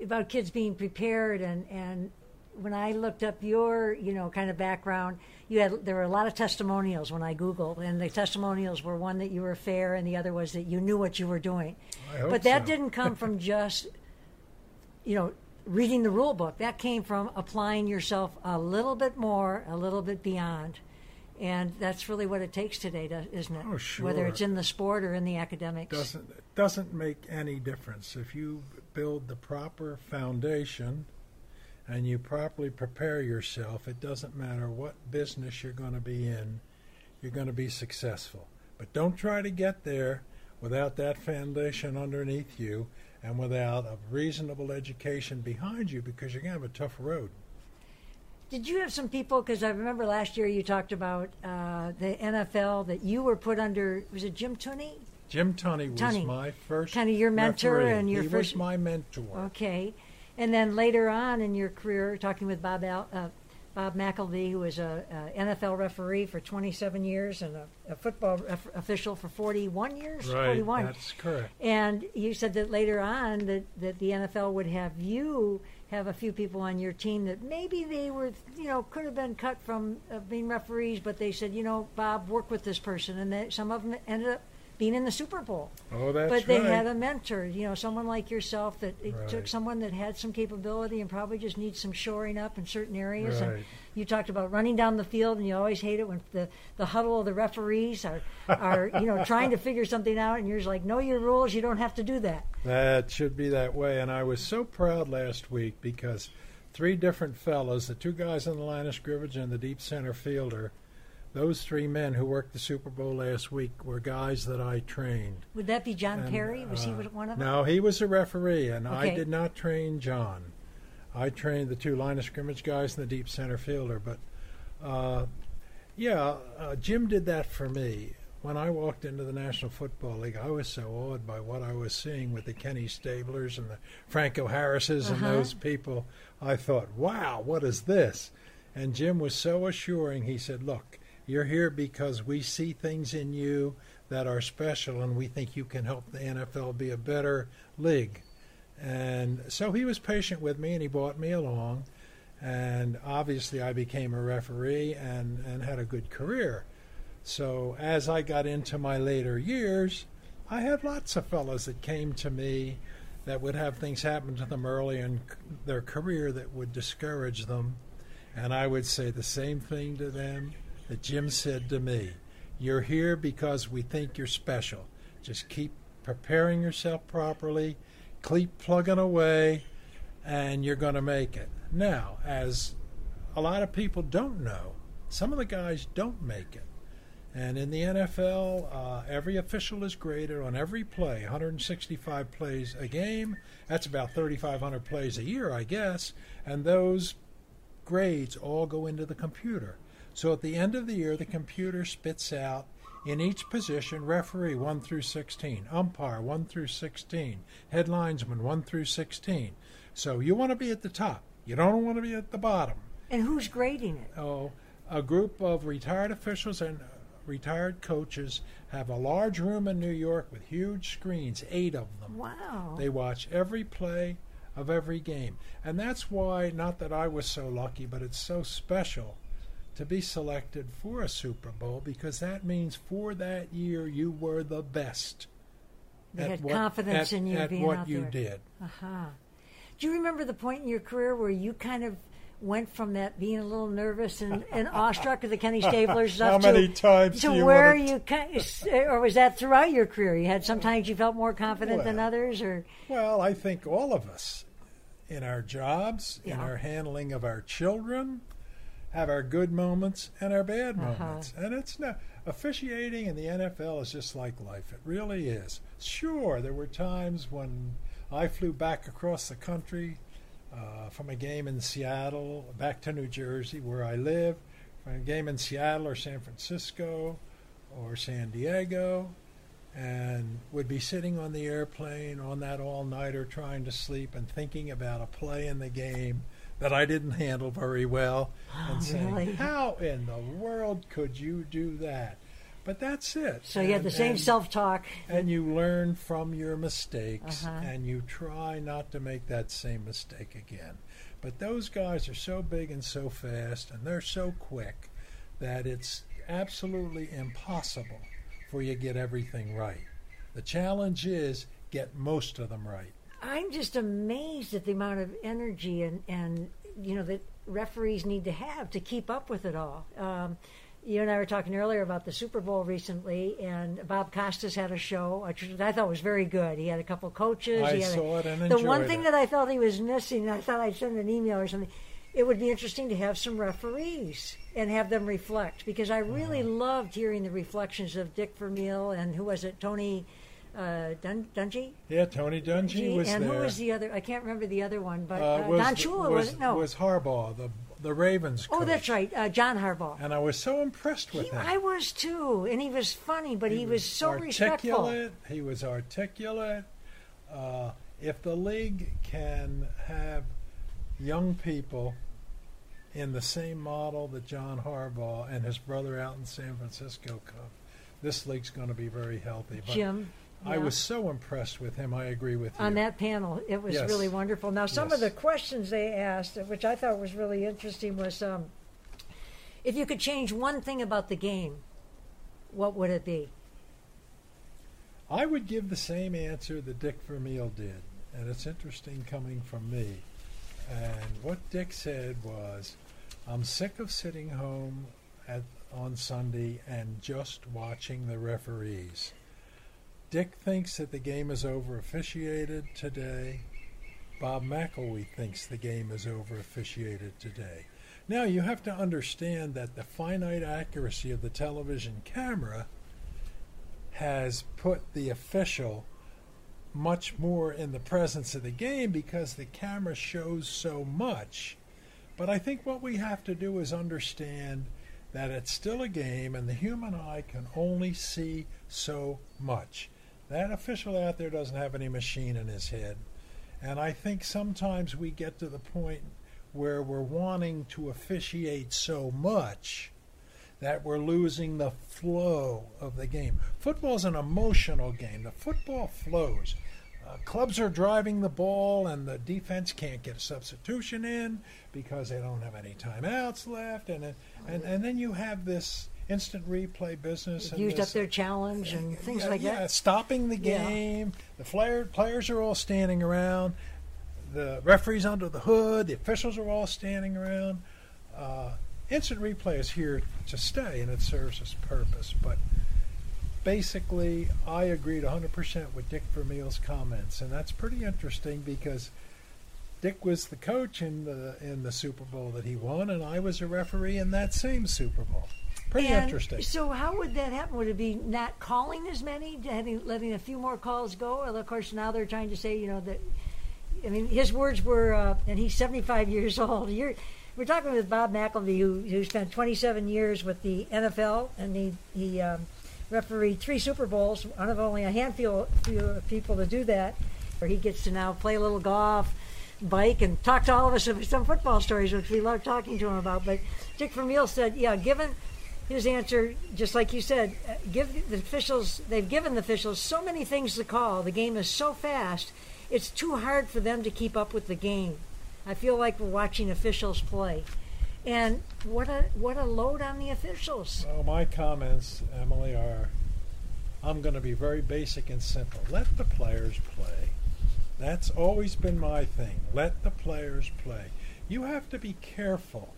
about kids being prepared, and and when I looked up your you know kind of background, you had there were a lot of testimonials when I googled, and the testimonials were one that you were fair, and the other was that you knew what you were doing. I hope but that so. didn't come from *laughs* just you know reading the rule book. That came from applying yourself a little bit more, a little bit beyond. And that's really what it takes today, isn't it? Oh, sure. Whether it's in the sport or in the academics. doesn't it doesn't make any difference if you build the proper foundation and you properly prepare yourself it doesn't matter what business you're going to be in you're going to be successful but don't try to get there without that foundation underneath you and without a reasonable education behind you because you're going to have a tough road Did you have some people? Because I remember last year you talked about uh, the NFL that you were put under. Was it Jim Tunney? Jim Tunney was Tunney. my first Kinda your mentor referee. and your he first- was my mentor Okay, and then later on in your career, talking with Bob Al, uh, Bob McElwee, who was a, a NFL referee for 27 years and a, a football ref- official for 41 years. right 41. that's correct And you said that later on that, that the NFL would have you have a few people on your team that maybe they were, you know, could have been cut from uh, being referees, but they said, you know, Bob, work with this person, and they, some of them ended up being in the Super Bowl. oh that's but they right had a mentor, you know, someone like yourself that it took someone that had some capability and probably just needs some shoring up in certain areas. And you talked about running down the field, and you always hate it when the, the huddle of the referees are, are you know trying to figure something out, and you're just like, know your rules. You don't have to do that. That should be that way. And I was so proud last week because three different fellas, the two guys on the line of scrimmage and the deep center fielder, those three men who worked the Super Bowl last week were guys that I trained. Would that be John And, Parry? Was he uh, one of them? No, he was a referee, and I did not train John. I trained the two line of scrimmage guys and the deep center fielder. But uh, yeah, uh, Jim did that for me. When I walked into the National Football League, I was so awed by what I was seeing with the Kenny Stablers and the Franco Harrises and Uh-huh. those people. I thought, wow, what is this? And Jim was so assuring. He said, look, you're here because we see things in you that are special, and we think you can help the NFL be a better league. And so he was patient with me, and he brought me along. And obviously, I became a referee and, and had a good career. So as I got into my later years, I had lots of fellows that came to me that would have things happen to them early in their career that would discourage them. And I would say the same thing to them that Jim said to me You're here because we think you're special. Just keep preparing yourself properly, keep plugging away, and you're going to make it. Now, as a lot of people don't know, some of the guys don't make it. And in the NFL, uh, every official is graded on every play, 165 plays a game. That's about 3,500 plays a year, I guess. And those grades all go into the computer. So at the end of the year, the computer spits out in each position referee 1 through 16, umpire 1 through 16, head linesman 1 through 16. So you want to be at the top. You don't want to be at the bottom. And who's grading it? Oh, a group of retired officials and uh, retired coaches have a large room in New York with huge screens, eight of them. Wow. They watch every play of every game. And that's why, not that I was so lucky, but it's so special to be selected for a Super Bowl because that means for that year you were the best. They had what- confidence at- in you at being what out you there. did. Uh-huh. Do you remember the point in your career where you kind of went from that being a little nervous and, and *laughs* awestruck of the Kenny Stabler stuff How many to, times to you where you kind of, or was that throughout your career? You had sometimes you felt more confident than others, or Well, I think all of us in our jobs, in our handling of our children, have our good moments and our bad Uh-huh. moments. And it's not officiating in the NFL is just like life. It really is. Sure, there were times when I flew back across the country uh, from a game in Seattle back to New Jersey, where I live, from a game in Seattle or San Francisco or San Diego, and would be sitting on the airplane on that all nighter trying to sleep and thinking about a play in the game that I didn't handle very well and saying, really? How in the world could you do that? But that's it. so you had the same self-talk. and you learn from your mistakes Uh-huh. and you try not to make that same mistake again. But those guys are so big and so fast and they're so quick that it's absolutely impossible for you to get everything right. The challenge is get most of them right. I'm just amazed at the amount of energy and, and you know that referees need to have to keep up with it all. Um, you and I were talking earlier about the Super Bowl recently, and Bob Costas had a show, which I thought was very good. He had a couple coaches. I he had a- saw it and the one thing it. that I felt he was missing, I thought I'd send an email or something. It would be interesting to have some referees and have them reflect because I really Uh-huh. loved hearing the reflections of Dick Vermeil and who was it, Tony uh, Dun- Dungy? Yeah, Tony Dungy was and there. who was the other? I can't remember the other one, but Uh, uh, was, Don Shula was, was, no. was Harbaugh, the the Ravens oh, that's right, uh, John Harbaugh. And I was so impressed with He, him. I was too, and he was funny, but he, was, so respectful. articulate. He was articulate. Uh, if the league can have young people in the same model that John Harbaugh and his brother out in San Francisco come, this league's going to be very healthy. But Jim, I was so impressed with him. I agree with you. on that panel. It was Yes. really wonderful. Now, some of the questions they asked, which I thought was really interesting, was um, if you could change one thing about the game, what would it be? I would give the same answer that Dick Vermeil did, and it's interesting coming from me. And what Dick said was, "I'm sick of sitting home at, on Sunday and just watching the referees." Dick thinks that the game is over officiated today. Bob McElwee thinks the game is over officiated today. Now you have to understand that the finite accuracy of the television camera has put the official much more in the presence of the game because the camera shows so much. But I think what we have to do is understand that it's still a game and the human eye can only see so much. That official out there doesn't have any machine in his head. And I think sometimes we get to the point where we're wanting to officiate so much that we're losing the flow of the game. Football's an emotional game. The football flows. Uh, clubs are driving the ball, and the defense can't get a substitution in because they don't have any timeouts left, and and and then you have this instant replay business. And used this- up their challenge and things yeah, like yeah, that. stopping the Yeah. game. The flare, players are all standing around. The referees under the hood. The officials are all standing around. Uh, instant replay is here to stay, and it serves its purpose. But basically, I agreed 100% with Dick Vermeil's comments, and that's pretty interesting because Dick was the coach in the in the Super Bowl that he won, and I was a referee in that same Super Bowl. Pretty And interesting. So how would that happen? Would it be not calling as many, having, letting a few more calls go? Well, of course, now they're trying to say, you know, that. I mean, his words were, uh, and he's 75 *laughs* years old. You're, we're talking with Bob McElwee, who, who spent 27 years with the NFL, and he he um, refereed three Super Bowls. One of only a handful few of people to do that. Where he gets to now play a little golf, bike, and talk to all of us about some football stories, which we love talking to him about. But Dick Vermeil said, yeah, given his answer, just like you said, uh, give the officials, they've given the officials so many things to call. The game is so fast, it's too hard for them to keep up with the game. I feel like we're watching officials play. And what a what a load on the officials. Well, my comments, Emily, are I'm going to be very basic and simple. Let the players play. That's always been my thing. Let the players play. You have to be careful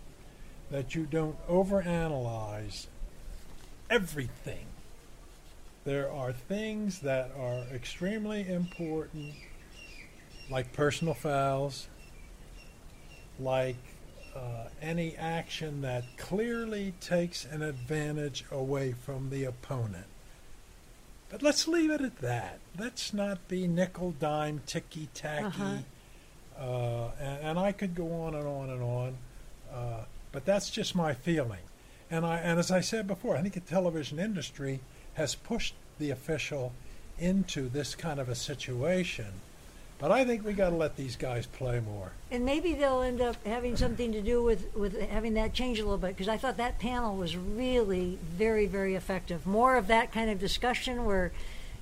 that you don't overanalyze everything. There are things that are extremely important, like personal fouls, like uh, any action that clearly takes an advantage away from the opponent. But let's leave it at that. Let's not be nickel dime ticky tacky. Uh-huh. Uh, and, and I could go on and on and on, uh, but that's just my feeling. And I and as I said before, I think the television industry has pushed the official into this kind of a situation. But I think we got to let these guys play more. And maybe they'll end up having something to do with, with having that change a little bit because I thought that panel was really very, very effective. More of that kind of discussion where,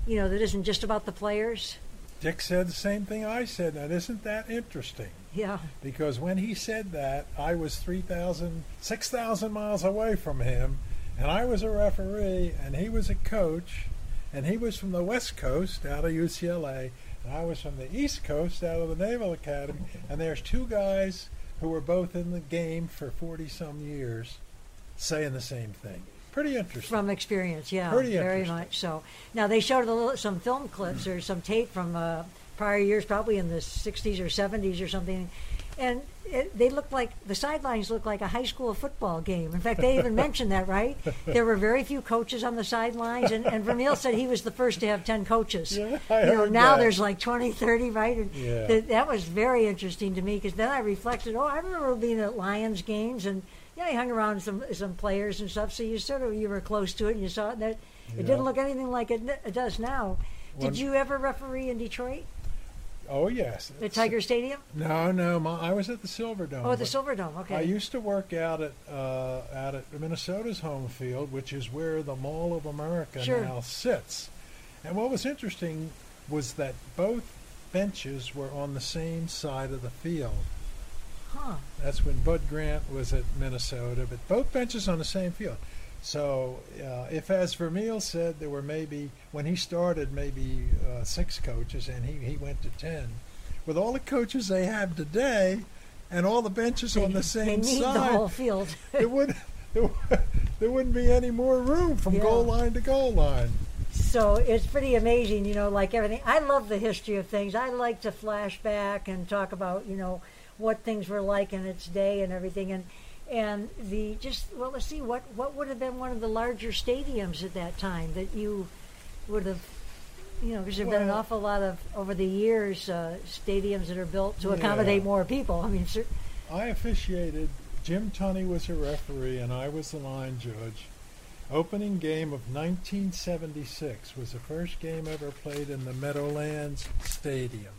you know, that isn't just about the players. Dick said the same thing I said. Now, isn't that interesting? Yeah. Because when he said that, I was 3,000, 6,000 miles away from him, and I was a referee, and he was a coach, and he was from the West Coast out of UCLA, and I was from the East Coast out of the Naval Academy, and there's two guys who were both in the game for 40 some years saying the same thing. Pretty interesting. From experience, yeah, Pretty very much so. Now they showed a little, some film clips or some tape from uh, prior years, probably in the '60s or '70s or something, and it, they looked like the sidelines looked like a high school football game. In fact, they even mentioned that, right? *laughs* There were very few coaches on the sidelines, and, and Vermeil said he was the first to have ten coaches. Yeah, I you know, now that. there's like 20, 30, right? And Yeah. that, that was very interesting to me because then I reflected. Oh, I remember being at Lions games and. Yeah, I hung around some some players and stuff, so you sort of you were close to it, and you saw it. And that it Yeah. didn't look anything like it, it does now. One- Did you ever referee in Detroit, oh, yes. at Tiger Stadium? No, no, my, I was at the Silverdome. Oh, the but- Silverdome. Okay. I used to work out at uh, out at Minnesota's home field, which is where the Mall of America Sure. now sits. And what was interesting was that both benches were on the same side of the field. huh. That's when Bud Grant was at Minnesota, but both benches on the same field. So, uh, if as Vermeil said, there were maybe when he started maybe uh, six coaches, and he, he went to ten. With all the coaches they have today, and all the benches on the They same need side, the whole field. it *laughs* would there, would- there wouldn't be any more room from Yeah. goal line to goal line. So it's pretty amazing, you know, like everything. I love the history of things. I like to flash back and talk about, you know, what things were like in its day and everything. And and the just well, let's see what what would have been one of the larger stadiums at that time that you would have. You know, because there've been an awful lot of over the years uh, stadiums that are built to Yeah. accommodate more people. I mean, cer- I officiated. Jim Tunney was a referee, and I was the line judge. Opening game of 1976 was the first game ever played in the Meadowlands Stadium,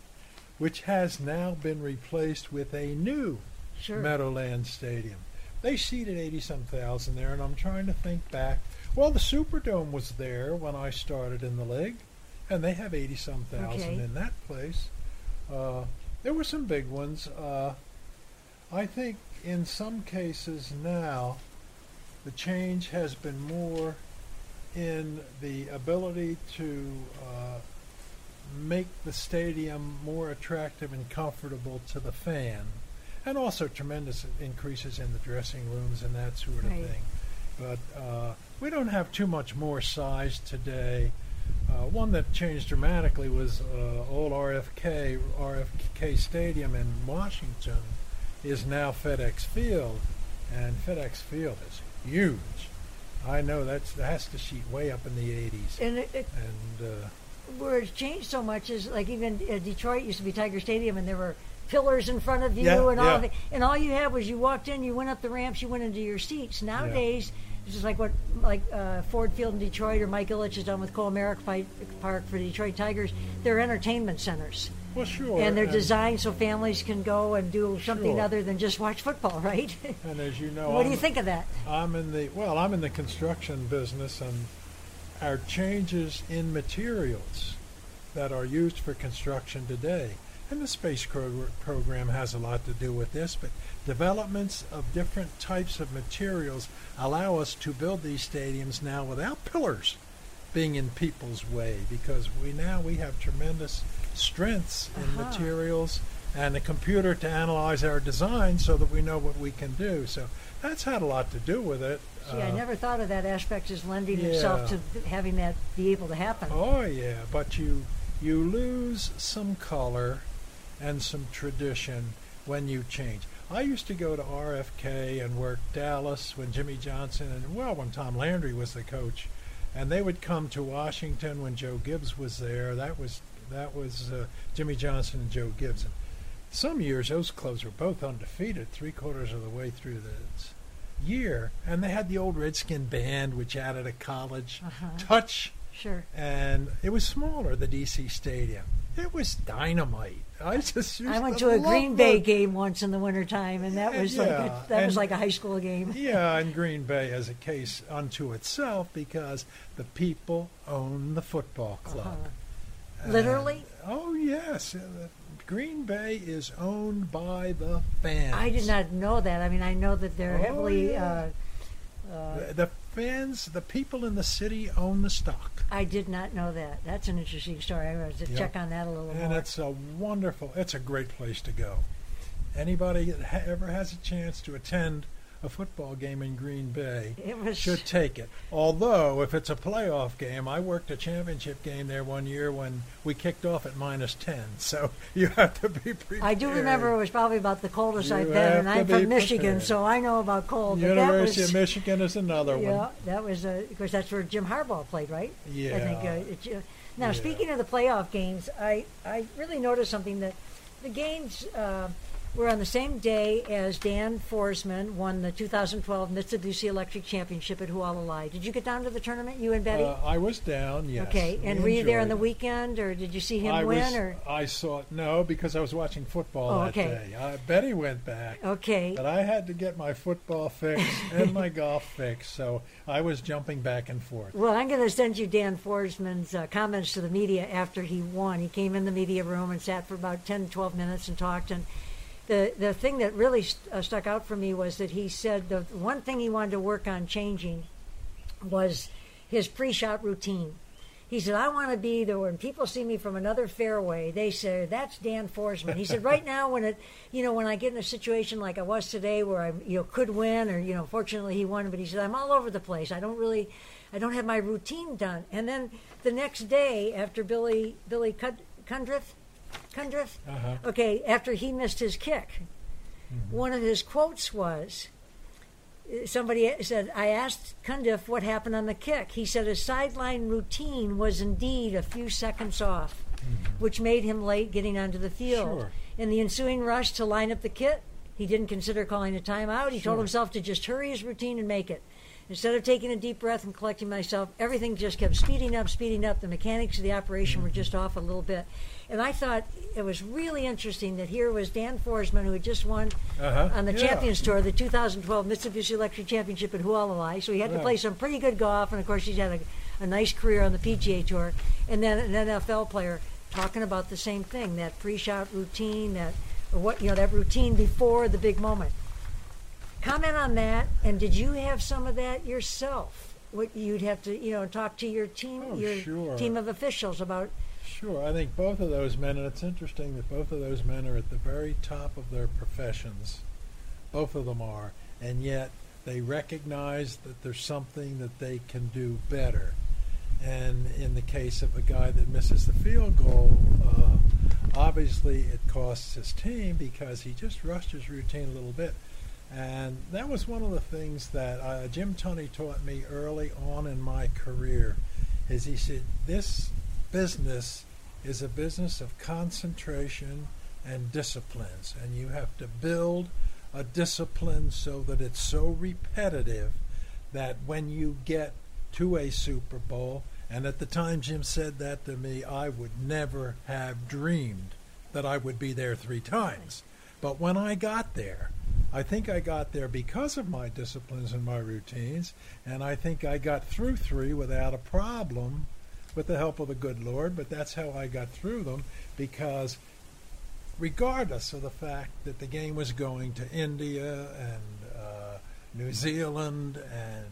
which has now been replaced with a new sure. Meadowlands Stadium. They seated 80 some thousand there, and I'm trying to think back. Well, the Superdome was there when I started in the league, and they have 80 some thousand Okay. in that place. Uh, there were some big ones. Uh, I think in some cases now, The change has been more in the ability to uh, make the stadium more attractive and comfortable to the fan, and also tremendous increases in the dressing rooms and that sort of Right. thing. But uh, we don't have too much more size today. Uh, one that changed dramatically was uh, old RFK RFK Stadium in Washington is now FedEx Field, and FedEx Field is huge. I know that's that's the sheet way up in the 80s, And it, it, and uh, where it's changed so much is like even uh, Detroit used to be Tiger Stadium, and there were pillars in front of you, Yeah, and all yeah. of it, and all you had was you walked in, you went up the ramps, you went into your seats. Nowadays, this is like what like uh, Ford Field in Detroit or Mike Ilitch has done with Comerica Park for the Detroit Tigers. They're entertainment centers, well, sure. and they're designed so families can go and do something Sure. other than just watch football, *laughs* right? And as you know, what do you think of that? I'm in the well, I'm in the construction business, and our changes in materials that are used for construction today, and the space program has a lot to do with this. But developments of different types of materials allow us to build these stadiums now without pillars being in people's way, because we now we have tremendous strengths in Uh-huh. materials and a computer to analyze our design so that we know what we can do. So that's had a lot to do with it. See, I Uh, never thought of that aspect as lending itself yeah. to having that be able to happen. Oh yeah, but you you lose some color and some tradition when you change. I used to go to RFK and work Dallas when Jimmy Johnson and well when Tom Landry was the coach, and they would come to Washington when Joe Gibbs was there. That was that was uh, Jimmy Johnson and Joe Gibbs. And some years those clubs were both undefeated, three quarters of the way through the year, and they had the old Redskin band, which added a college Uh-huh. touch Sure. and it was smaller, the DC Stadium. It was dynamite. I just I went to a Green Bay game once in the wintertime, and that was like a, that was like a high school game. *laughs* Yeah, and Green Bay as a case unto itself because the people own the football club. Uh-huh. And- Literally? oh yes, Uh, Green Bay is owned by the fans. I did not know that. I mean, I know that they're Oh, heavily. yeah. Uh, uh, The, the fans, the people in the city own the stock. I did not know that. That's an interesting story. I was to Yep. check on that a little and more. And it's a wonderful it's a great place to go anybody that ha- ever has a chance to attend a football game in green bay *laughs* should take it although if it's a playoff game i worked a championship game there one year when we kicked off at minus 10 so *laughs* you have to be prepared I do remember it was probably about the coldest You I've been, and I'm be from Michigan, prepared. so I know about cold. University was, of michigan is another Yeah, one that was uh, of course that's where Jim Harbaugh played, right? yeah I think. Uh, it, uh, now, Yeah. speaking of the playoff games, I, I really noticed something that the games uh, were on the same day as Dan Forsman won the 2012 Mitsubishi Electric Championship at Hualalai. Did you get down to the tournament, you and Betty? Uh, i was down yes okay, We and were you there on the weekend, or did you see him I win? was, or I saw it. No, because I was watching football Oh, that okay. day. Uh, Betty went back. okay, But I had to get my football fix *laughs* and my golf fix, so I was jumping back and forth. Well, I'm going to send you Dan Forsman's uh, comments to the media after he won. He came in the media room and sat for about 10, 12 minutes and talked. And the, the thing that really st- uh, stuck out for me was that he said the one thing he wanted to work on changing was his pre shot routine. He said, I want to be there when people see me from another fairway, they say, that's Dan Forsman. He said, *laughs* right now, when it, you know, when I get in a situation like I was today where I, you know, could win or, you know, fortunately he won, but he said, I'm all over the place. I don't really, I don't have my routine done. And then the next day after Billy, Billy Cud- Cundiff, Cundiff, Uh-huh. okay, after he missed his kick, mm-hmm. one of his quotes was, somebody said, I asked Cundiff what happened on the kick. He said his sideline routine was indeed a few seconds off, mm-hmm. which made him late getting onto the field. Sure. In the ensuing rush to line up the kit, he didn't consider calling a timeout. He told himself to just hurry his routine and make it. Instead of taking a deep breath and collecting myself, everything just kept speeding up, speeding up. The mechanics of the operation were mm-hmm. just off a little bit. And I thought it was really interesting that here was Dan Forsman, who had just won Uh-huh. on the Yeah. Champions Tour, the 2012 Mitsubishi Electric Championship at Hualalai. So he had to play some pretty good golf, and of course he's had a, a nice career on the PGA Tour. And then an NFL player talking about the same thing, that pre-shot routine, that or what you know, that routine before the big moment. comment on that. And did you have some of that yourself? What you'd have to, you know, talk to your team, Oh, your sure. team of officials about. Sure, I think both of those men, and it's interesting that both of those men are at the very top of their professions. Both of them are, and yet they recognize that there's something that they can do better. And in the case of a guy that misses the field goal, uh, obviously it costs his team because he just rushed his routine a little bit. And that was one of the things that uh, Jim Tunney taught me early on in my career. Is he said this business is a business of concentration and disciplines, and you have to build a discipline so that it's so repetitive that when you get to a Super Bowl, and at the time Jim said that to me, I would never have dreamed that I would be there three times. But when I got there, I think I got there because of my disciplines and my routines, and I think I got through three without a problem with the help of the good Lord, but that's how I got through them because regardless of the fact that the game was going to India and uh, New Zealand and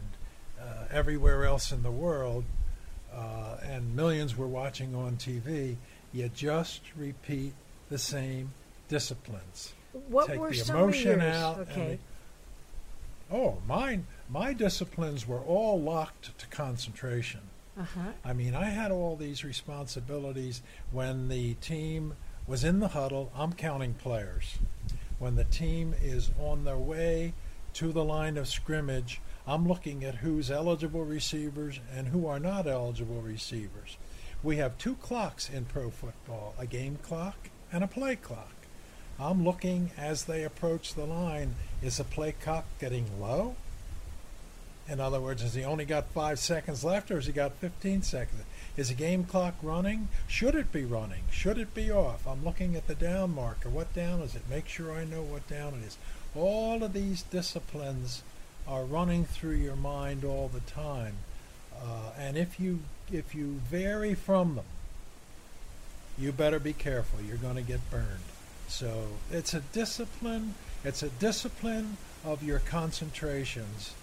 uh, everywhere else in the world, uh, and millions were watching on TV, you just repeat the same disciplines. What Take were the some emotion of yours? out. and okay. the- oh, mine, my disciplines were all locked to concentration. Uh-huh. I mean, I had all these responsibilities when the team was in the huddle. I'm counting players. When the team is on their way to the line of scrimmage, I'm looking at who's eligible receivers and who are not eligible receivers. We have two clocks in pro football a game clock and a play clock. I'm looking as they approach the line is the play clock getting low? In other words, has he only got five seconds left or has he got 15 seconds? Is the game clock running? Should it be running? Should it be off? I'm looking at the down marker. What down is it? Make sure I know what down it is. All of these disciplines are running through your mind all the time. Uh, and if you if you vary from them, you better be careful. You're going to get burned. So it's a discipline. It's a discipline of your concentrations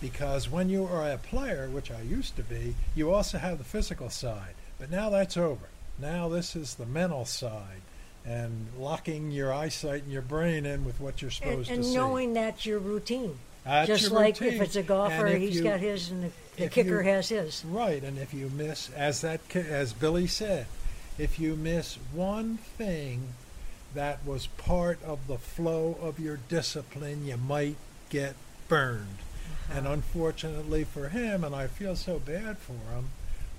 because when you are a player, which I used to be, you also have the physical side. But now that's over. Now this is the mental side and locking your eyesight and your brain in with what you're supposed and to see. And knowing that's your routine. That's Just your like routine. if it's a golfer, And he's you- got his and the, the kicker you- has his. Right, and if you miss, as that as Billy said, if you miss one thing that was part of the flow of your discipline, you might get burned. And unfortunately for him, and I feel so bad for him,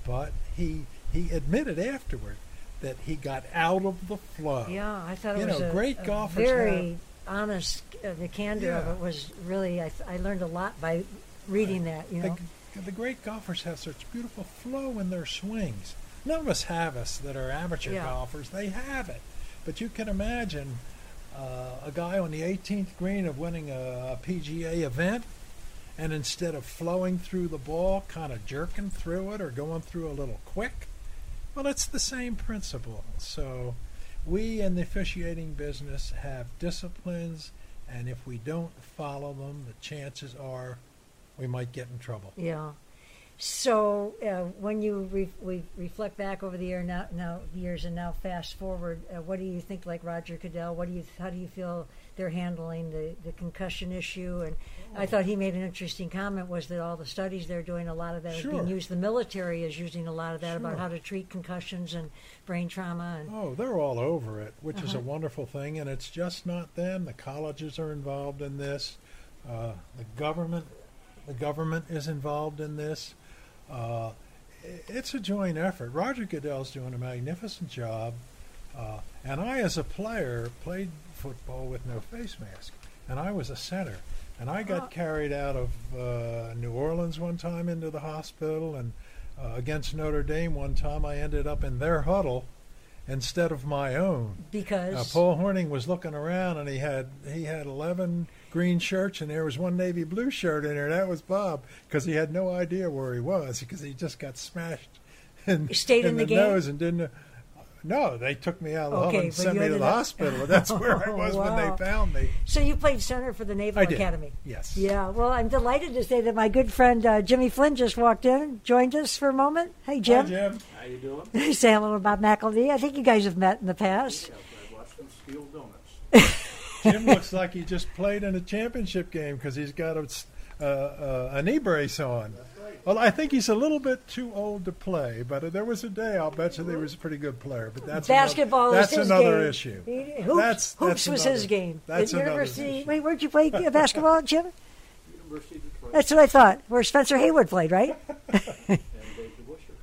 but he he admitted afterward that he got out of the flow. Yeah, I thought it You was know, a, great a golfers very honest. Uh, the candor of it was really. I, I learned a lot by reading that. You know. The, the great golfers have such beautiful flow in their swings. None of us have us that are amateur Yeah. golfers. They have it. But you can imagine uh, a guy on the 18th green of winning a, PGA event, and instead of flowing through the ball, kind of jerking through it or going through a little quick, well, it's the same principle. So we in the officiating business have disciplines, and if we don't follow them, the chances are we might get in trouble. Yeah. So uh, when you re- we reflect back over the year now, now years and now fast forward, uh, what do you think? Like Roger Goodell, what do you how do you feel they're handling the, the concussion issue? And I thought he made an interesting comment was that all the studies they're doing, a lot of that is being used. The military is using a lot of that about how to treat concussions and brain trauma. And Oh, they're all over it, which is a Uh-huh. wonderful thing, and it's just not them. The colleges are involved in this. Uh, the government, the government is involved in this. Uh, it's a joint effort. Roger Goodell's doing a magnificent job, uh, and I, as a player, played football with no face mask, and I was a center, and I got Oh. carried out of uh, New Orleans one time into the hospital, and uh, against Notre Dame one time, I ended up in their huddle instead of my own. because Uh, Paul Hornung was looking around, and he had he had eleven green shirts, and there was one navy blue shirt in there. That was Bob, because he had no idea where he was, because he just got smashed *laughs* in, He stayed in the game? nose and didn't. No, they took me out of the Okay, home and sent me to the up- hospital. That's *laughs* where I was when they found me. So you played center for the Naval I did. Academy. Yes. Yeah, well, I'm delighted to say that my good friend uh, Jimmy Flynn just walked in joined us for a moment. Hey, Jim. Hi, Jim. How you doing? *laughs* Say hello to Bob McElwee. I think you guys have met in the past. Yes, I watched them steal donuts. Jim looks like he just played in a championship game because he's got a, s- uh, uh, a knee brace on. Well, I think he's a little bit too old to play, but uh, there was a day I'll bet you that he was a pretty good player. But that's Basketball another, is that's his another game. issue. He- hoops, That's- hoops that's was another- his game. that's At University. issue. Wait, where'd you play *laughs* uh, basketball, Jim? University of Detroit That's what I thought. Where Spencer Haywood played, right? *laughs*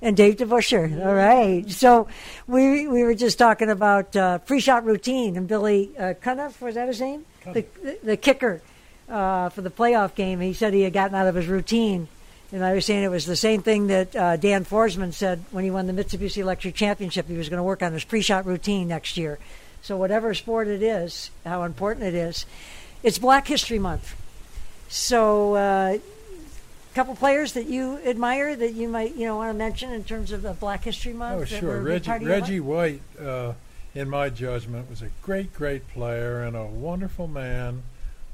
and Dave DeBusschere. DeBusschere. All right. So we we were just talking about uh, pre-shot routine and Billy uh, Cuniff was that his name? The, the the kicker uh, for the playoff game. He said he had gotten out of his routine, and I was saying it was the same thing that uh, Dan Forsman said when he won the Mitsubishi Electric Championship. He was going to work on his pre-shot routine next year. So whatever sport it is, how important it is, it's Black History Month. So. Uh, couple players that you admire that you might you know want to mention in terms of the Black History Month? Oh, sure. were a big Reggie, part of your Reggie? White, uh, in my judgment, was a great, great player and a wonderful man.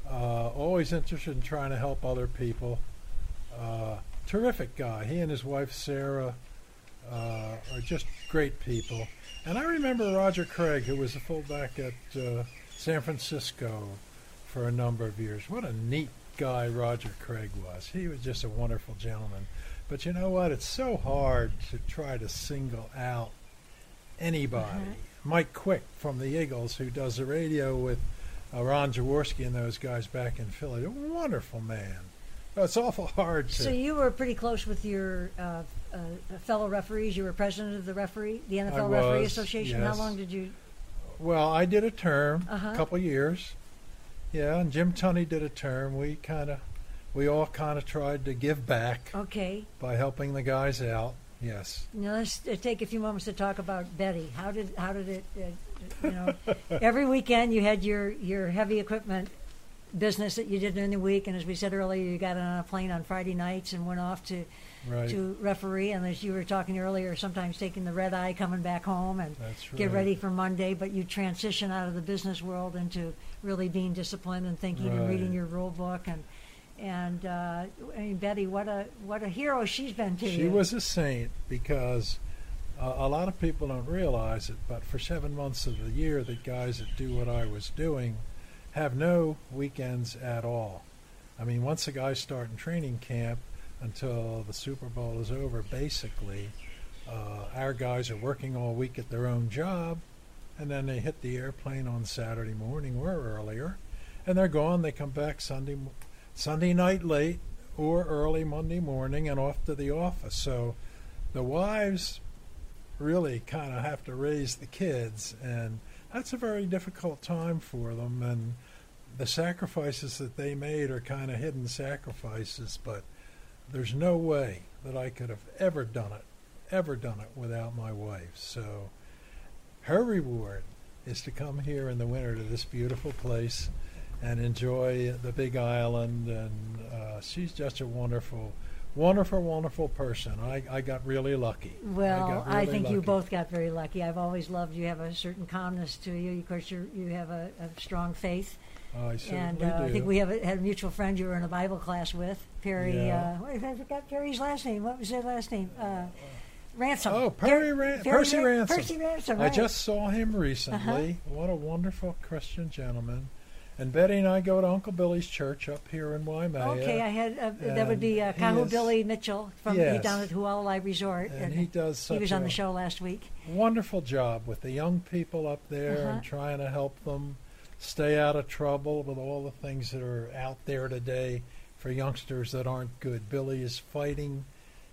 Uh, always interested in trying to help other people. Uh, terrific guy. He and his wife Sarah uh, are just great people. And I remember Roger Craig, who was a fullback at uh, San Francisco for a number of years. What a neat guy Roger Craig was. He was just a wonderful gentleman. But you know what? It's so hard to try to single out anybody. Mike Quick from the Eagles, who does the radio with uh, Ron Jaworski and those guys back in Philly, a wonderful man. It's awful hard to. So you were pretty close with your uh, uh, fellow referees. You were president of the referee, the NFL I Referee Association. yes. How long did you? Well, I did a term, Uh-huh. a couple years. Yeah, and Jim Tunney did a term. We kind of, we all kind of tried to give back Okay. by helping the guys out. Yes. Now let's uh, take a few moments to talk about Betty. How did how did it? Uh, you know, every weekend you had your your heavy equipment business that you did during the week, and as we said earlier, you got on a plane on Friday nights and went off to Right. to referee. And as you were talking earlier, sometimes taking the red eye, coming back home, and right. get ready for Monday. But you transition out of the business world into really being disciplined and thinking and reading your rule book and. And uh, I mean, Betty, what a what a hero she's been to She you. She was a saint because uh, a lot of people don't realize it, but for seven months of the year, the guys that do what I was doing have no weekends at all. I mean, once the guys start in training camp until the Super Bowl is over, basically, uh, our guys are working all week at their own job, and then they hit the airplane on Saturday morning or earlier, and they're gone. They come back Sunday Sunday night late or early Monday morning and off to the office. So the wives really kind of have to raise the kids, and that's a very difficult time for them. And the sacrifices that they made are kind of hidden sacrifices, but there's no way that I could have ever done it, ever done it without my wife. So her reward is to come here in the winter to this beautiful place and enjoy the big island and uh, she's just a wonderful wonderful wonderful person i, I got really lucky Well, I, really think you both got very lucky. I've always loved you. Have a certain calmness to you. Of course, you you have a, a strong faith, i and uh, I think we have a, had a mutual friend you were in a Bible class with, Perry. Yeah. Uh, I forgot Perry's last name. What was his last name? Uh, Ransom. Oh, Perry Ran- Perry Percy Ran- Ransom. Percy Ransom. i just saw him recently what a wonderful christian gentleman and betty and i go to uncle billy's church up here in waimea Okay, I had uh, that would be uh, Kahu Billy Mitchell from Yes. down at Hualalai Resort, and he does such he was on the show last week. wonderful job with the young people up there Uh-huh. and trying to help them stay out of trouble with all the things that are out there today for youngsters that aren't good. Billy is fighting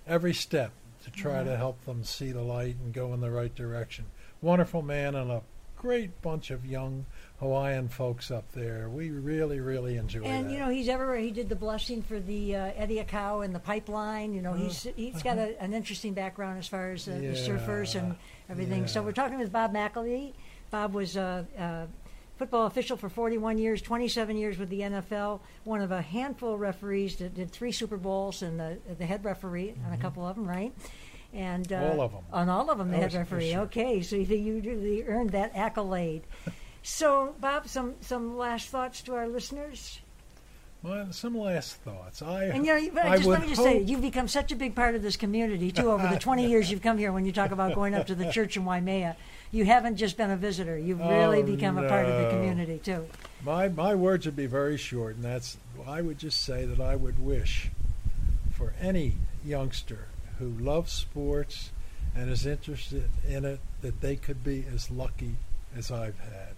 every step to try Uh-huh. to help them see the light and go in the right direction. Wonderful man and a great bunch of young Hawaiian folks up there. We really, really enjoy it. And that. you know he's everywhere. He did the blessing for the uh, Eddie Aikau and the pipeline. You know he's he's got a, an interesting background as far as uh, the surfers and everything. So we're talking with Bob McElwee. Bob was a uh, uh, football official for 41 years, 27 years with the NFL. One of a handful of referees that did three Super Bowls and the the head referee on Mm-hmm. a couple of them, right? And uh, All of 'em. On all of them, they Oh, had referee. sure. Okay, so you you really earned that accolade. so, Bob, some some last thoughts to our listeners. Well, some last thoughts. I And you know, I just let me just say, you've become such a big part of this community too. Over the *laughs* 20 years you've come here, when you talk about going up to the *laughs* church in Waimea, you haven't just been a visitor. You've oh, really Oh, become a part of the community too. My my words would be very short, and that's I would just say that I would wish for any youngster who loves sports and is interested in it that they could be as lucky as I've had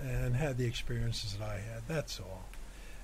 and had the experiences that I had. That's all.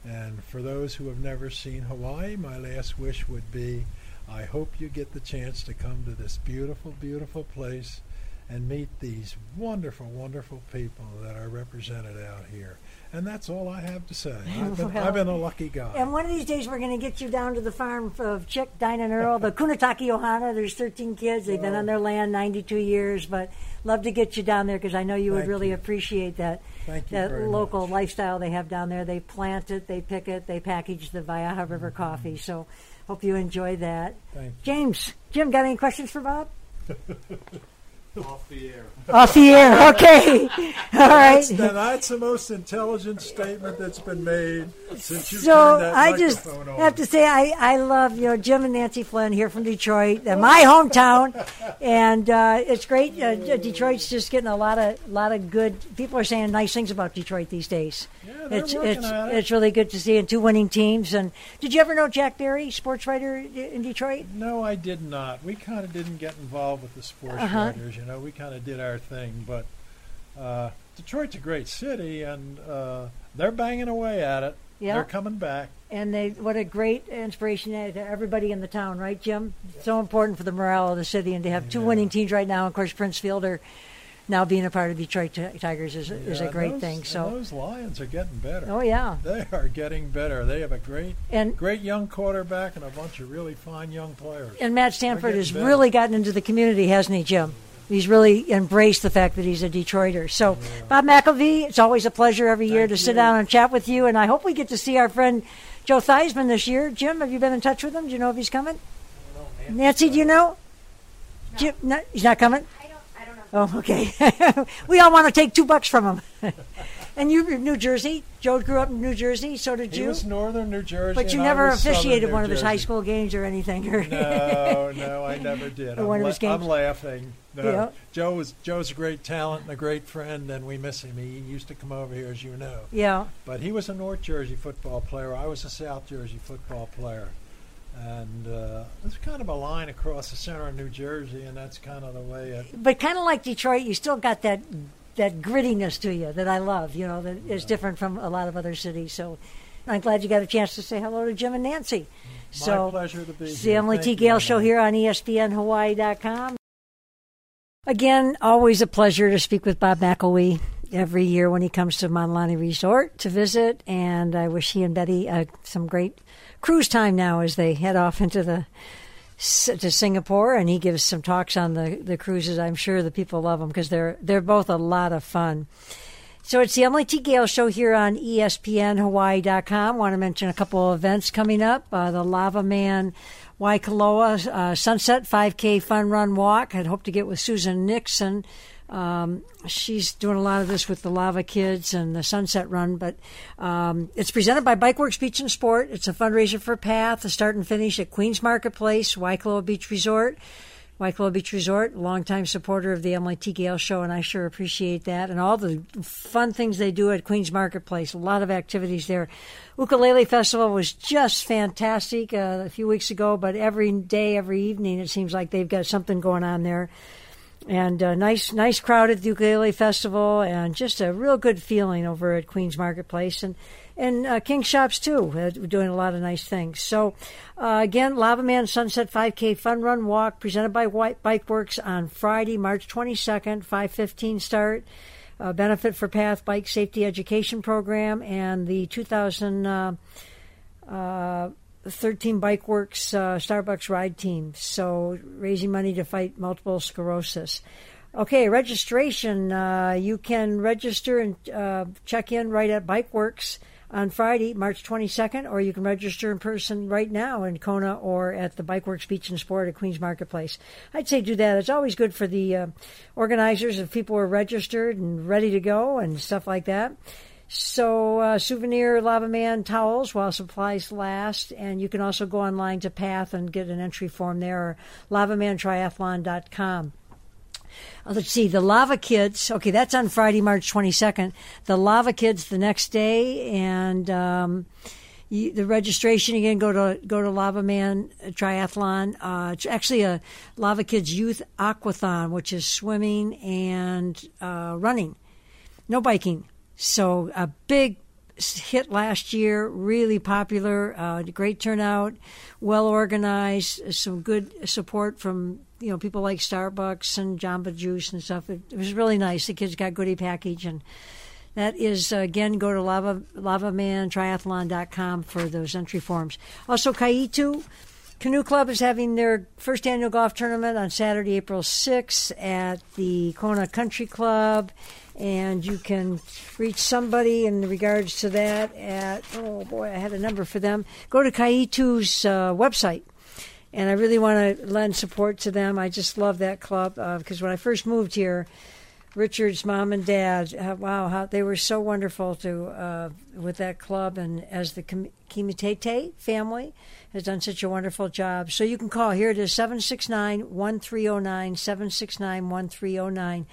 And for those who have never seen Hawaii, my last wish would be I hope you get the chance to come to this beautiful, beautiful place and meet these wonderful, wonderful people that are represented out here. And that's all I have to say. I've been, Well, I've been a lucky guy. And one of these days, we're going to get you down to the farm of Chick, Dinah, and Earl, the Kunitaki Ohana. There's 13 kids. They've been on their land 92 years, but love to get you down there because I know you would really you. appreciate that Thank that local much. lifestyle they have down there. They plant it, they pick it, they package the Waiaha River mm-hmm. coffee. So hope you enjoy that. Thank you. James, Jim, got any questions for Bob? *laughs* Off the air. Off the air. *laughs* Okay. All right. That's, that's the most intelligent statement that's been made since you So turned that I just on. have to say I, I love you know Jim and Nancy Flynn here from Detroit, uh, my hometown, and uh, it's great. Uh, Detroit's just getting a lot of lot of good. People are saying nice things about Detroit these days. Yeah, they're it's working it's it. it's really good to see and two winning teams. And did you ever know Jack Berry, sports writer in Detroit? No, I did not. We kind of didn't get involved with the sports Uh-huh. writers. You know, we kind of did our thing. But uh, Detroit's a great city, and uh, they're banging away at it. Yeah. They're coming back. And they what a great inspiration to everybody in the town, right, Jim? So important for the morale of the city, and to have two Yeah. winning teams right now. Of course, Prince Fielder now being a part of Detroit Ti- Tigers is, is a great those- thing. So, those Lions are getting better. oh yeah, They are getting better. They have a great, and great young quarterback and a bunch of really fine young players. and Matt Stafford has better. really gotten into the community, hasn't he, Jim? He's really embraced the fact that he's a Detroiter. So, Bob McElwee, it's always a pleasure every year Thank to sit you. down and chat with you. And I hope we get to see our friend Joe Theismann this year. Jim, have you been in touch with him? Do you know if he's coming? Nancy, do you know? Jim, no, he's not coming. I don't, I don't know. Oh, okay. *laughs* we all want to take two bucks from him. *laughs* and you're in New Jersey. Joe grew up in New Jersey. So did He you. was northern New Jersey, but you never officiated one of his high school games or anything. or- No, *laughs* no, I never did. I'm, la-? I'm laughing. No, Yeah. Joe was Joe's a great talent and a great friend, and we miss him. He used to come over here, as you know. yeah. But he was a North Jersey football player. I was a South Jersey football player, and uh, it's kind of a line across the center of New Jersey, and that's kind of the way it. But kind of like Detroit, you still got that that grittiness to you that I love. You know, that is different from a lot of other cities. So I'm glad you got a chance to say hello to Jim and Nancy. so My pleasure to be It's here. the Emily Thank T. Gale Show here on ESPNHawaii.com. Again, always a pleasure to speak with Bob McElwee every year when he comes to Mauna Lani Resort to visit. And I wish he and Betty uh, some great cruise time now as they head off into the to Singapore. And he gives some talks on the, the cruises. I'm sure the people love them because they're they're both a lot of fun. So it's the Emily T. Gale Show here on ESPNHawaii.com. Want to mention a couple of events coming up. Uh, the Lava Man Waikoloa uh, Sunset 5K Fun Run Walk. I'd hope to get with Susan Nixon. Um, she's doing a lot of this with the Lava Kids and the Sunset Run, but um, it's presented by Bikeworks Beach and Sport. It's a fundraiser for Path, the start and finish at Queens Marketplace, Waikoloa Beach Resort. Waikoloa Beach Resort, longtime supporter of the Emily. Gale Show, and I sure appreciate that. And all the fun things they do at Queens Marketplace, a lot of activities there. Ukulele Festival was just fantastic uh, a few weeks ago, but every day, every evening, it seems like they've got something going on there. And uh, nice, nice crowd at the Ukulele Festival, and just a real good feeling over at Queens Marketplace, and and uh, King Shops too, uh, doing a lot of nice things. So, uh, again, Lava Man Sunset 5K Fun Run Walk presented by White Bike Works on Friday, March 22nd, 5:15 start. Uh, benefit for Path Bike Safety Education Program and the 2000. Uh, uh, 13 Bike Works uh, Starbucks ride team. So raising money to fight multiple sclerosis. Okay, registration. Uh, you can register and uh, check in right at Bike Works on Friday, March 22nd, or you can register in person right now in Kona or at the Bike Works Beach and Sport at Queens Marketplace. I'd say do that. It's always good for the uh, organizers if people are registered and ready to go and stuff like that. So, uh, souvenir Lava Man towels while supplies last. And you can also go online to Path and get an entry form there or lavamantriathlon.com. Uh, let's see, the Lava Kids. Okay, that's on Friday, March 22nd. The Lava Kids the next day. And. Um, you, the registration again go to go to Lava Man Triathlon. Uh, it's actually a Lava Kids Youth Aquathon, which is swimming and uh, running, no biking. So a big hit last year, really popular, uh, great turnout, well organized, some good support from you know people like Starbucks and Jamba Juice and stuff. It, it was really nice. The kids got goodie package and. That is, uh, again, go to lava, lavamantriathlon.com for those entry forms. Also, Kaitu Canoe Club is having their first annual golf tournament on Saturday, April 6th at the Kona Country Club and you can reach somebody in regards to that at oh boy i had a number for them. Go to kaitu's uh, website. And i really want to lend support to them. I just love that club because uh, when i first moved here richard's mom and dad uh, wow how they were so wonderful to uh, with that club. And as the kimitete family has done such a wonderful job. So you can call here it is 769-1309 769-1309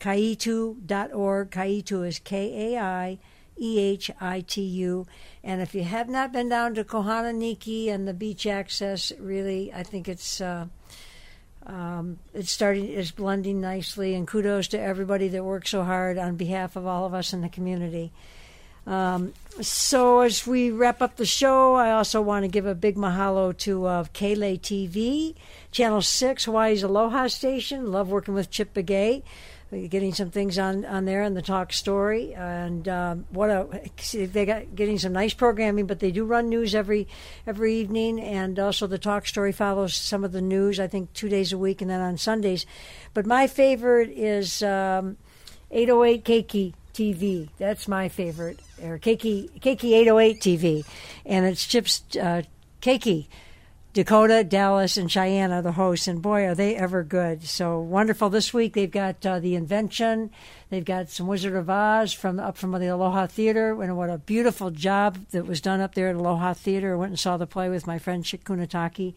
kaitu.org. Kaitu is K A I E H I T U. And if you have not been down to Kohanaiki and the beach access, really, I think it's. Uh, um, it's starting, it's blending nicely, and kudos to everybody that works so hard on behalf of all of us in the community. Um, so as we wrap up the show, I also want to give a big mahalo to uh, TV, Channel 6, Hawaii's Aloha Station. Love working with Chip Begay getting some things on, on there in the talk story. And um, what a they got getting some nice programming but they do run news every every evening. And also the talk story follows some of the news i think two days a week and then on sundays. But my favorite is um, 808 keiki tv that's my favorite or keiki keiki 808 tv and it's chips uh, keiki Dakota, Dallas, and Cheyenne are the hosts, and boy, are they ever good! So wonderful. This week they've got uh, the Invention, they've got some Wizard of Oz from up from the Aloha Theater, and what a beautiful job that was done up there at Aloha Theater. I went and saw the play with my friend Chick Kunataki.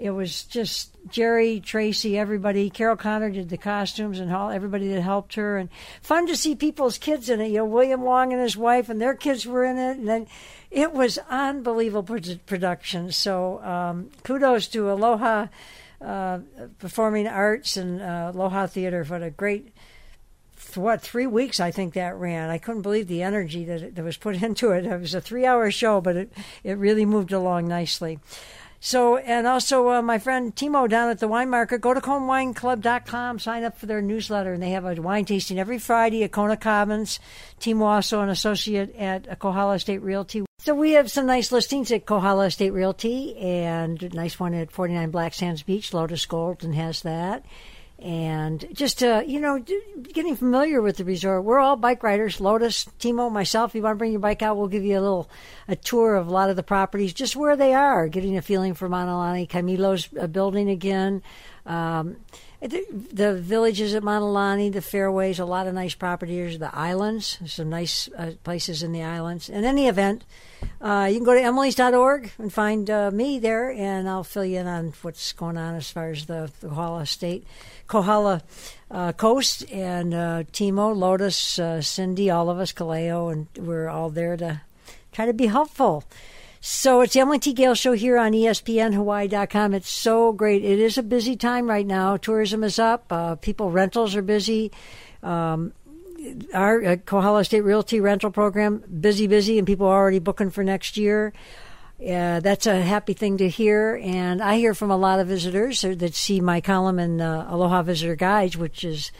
It was just Jerry, Tracy, everybody. Carol Connor did the costumes and all everybody that helped her, and fun to see people's kids in it. You know, William Wong and his wife and their kids were in it, and then it was unbelievable production. So um, kudos to Aloha uh, Performing Arts and uh, Aloha Theater for a great what three weeks I think that ran. I couldn't believe the energy that, that was put *laughs* into it. It was a three-hour show, but it it really moved along nicely. So, and also uh, my friend Timo down at the wine market, go to KonaWineClub.com, sign up for their newsletter, and they have a wine tasting every Friday at Kona Commons. Timo also an associate at Kohala Estate Realty. So we have some nice listings at Kohala Estate Realty and a nice one at 49 Black Sands Beach. Lotus Golden has that and just uh, you know getting familiar with the resort. We're all bike riders. Lotus, Timo, myself. If you want to bring your bike out, we'll give you a little a tour of a lot of the properties, just where they are, getting a feeling for Mauna Lani. Camilo's uh, building again. Um, the, the, villages at Mauna Lani, the fairways, a lot of nice properties. The islands, some nice uh, places in the islands. In any event, uh, you can go to emily's.org and find uh, me there, and I'll fill you in on what's going on as far as the, the Kohala State. Kohala uh, Coast and uh, Timo, Lotus, uh, Cindy, all of us, Kaleo, and we're all there to try to be helpful. So it's the Emily T. Gale Show here on ESPNHawaii.com. It's so great. It is a busy time right now. Tourism is up. Uh, people rentals are busy. Um, our uh, Kohala State Realty rental program busy, busy, and people are already booking for next year. Uh, that's a happy thing to hear. And I hear from a lot of visitors that see my column in uh, Aloha Visitor Guides, which is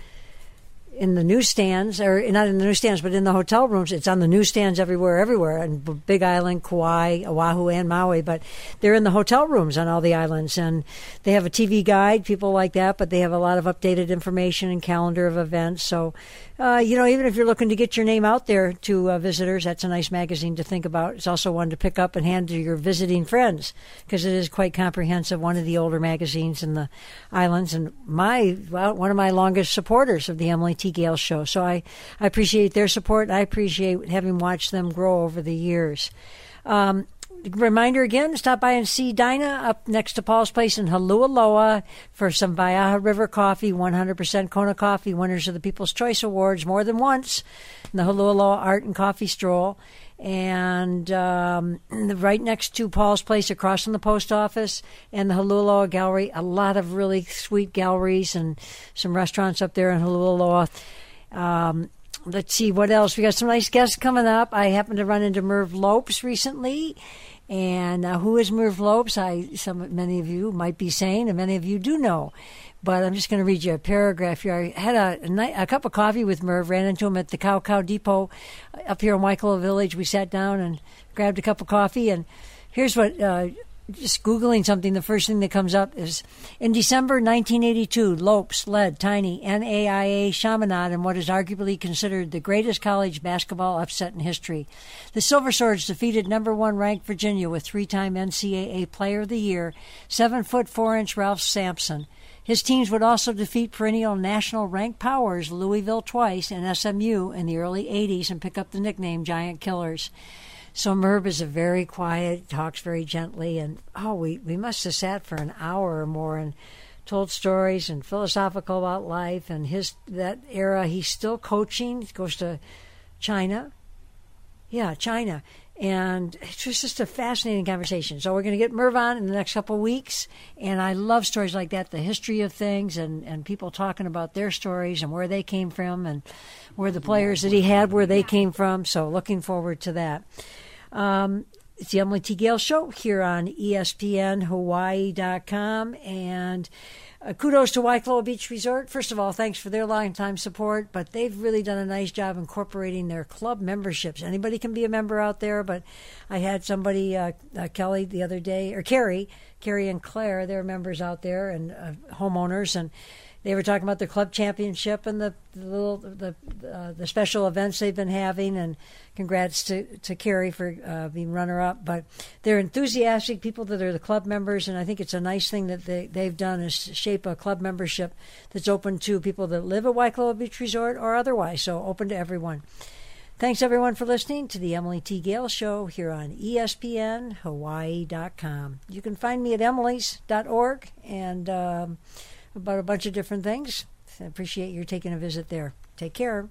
in the newsstands, or not in the newsstands, but in the hotel rooms. It's on the newsstands everywhere, everywhere, and Big Island, Kauai, Oahu, and Maui. But they're in the hotel rooms on all the islands, and they have a TV guide, people like that. But they have a lot of updated information and calendar of events. So, uh, you know, even if you're looking to get your name out there to uh, visitors, that's a nice magazine to think about. It's also one to pick up and hand to your visiting friends because it is quite comprehensive. One of the older magazines in the islands, and my well, one of my longest supporters of the Emily T. Gale show. So I, I appreciate their support. I appreciate having watched them grow over the years. Um, reminder again, stop by and see Dinah up next to Paul's Place in Holualoa for some Waiaha River coffee, 100% Kona coffee, winners of the People's Choice Awards more than once in the Holualoa Art and Coffee Stroll. And um, *clears throat* right next to Paul's Place, across from the post office and the Holualoa Gallery, a lot of really sweet galleries and some restaurants up there in Holualoa. Um, let's see what else. We got some nice guests coming up. I happened to run into Merv Lopes recently. And uh, who is Merv Lopes? I some many of you might be saying, and many of you do know. But I'm just going to read you a paragraph here. I had a, a, night, a, cup of coffee with Merv, ran into him at the Cow Cow Depot up here in Waikoloa Village. We sat down and grabbed a cup of coffee. And here's what uh, just Googling something, the first thing that comes up is in December 1982, Lopes led Tiny NAIA Chaminade in what is arguably considered the greatest college basketball upset in history. The Silver Swords defeated number one ranked Virginia with three time NCAA Player of the Year, seven foot four inch Ralph Sampson. His teams would also defeat perennial national ranked powers Louisville twice and SMU in the early 80s and pick up the nickname Giant Killers. So Merv is a very quiet, talks very gently, and oh, we, we must have sat for an hour or more and told stories and philosophical about life and his that era. He's still coaching. He goes to China. Yeah, China. And it's just a fascinating conversation. So we're going to get Merv on in the next couple of weeks. And I love stories like that, the history of things and, and people talking about their stories and where they came from and where the players that he had, where they came from. So looking forward to that. Um, it's the Emily T. Gale Show here on ESPN ESPNHawaii.com. And uh, kudos to Waikoloa Beach Resort. First of all, thanks for their longtime support, but they've really done a nice job incorporating their club memberships. Anybody can be a member out there, but I had somebody, uh, uh, Kelly, the other day, or Carrie, Carrie and Claire, they're members out there and uh, homeowners, and they were talking about the club championship and the, the little the uh, the special events they've been having and congrats to to Carrie for uh, being runner up but they're enthusiastic people that are the club members and I think it's a nice thing that they they've done is shape a club membership that's open to people that live at Waikoloa Beach Resort or otherwise so open to everyone. Thanks everyone for listening to the Emily T. Gale Show here on ESPN ESPNHawaii.com. You can find me at emily's.org and um, about a bunch of different things. Appreciate you taking a visit there. Take care.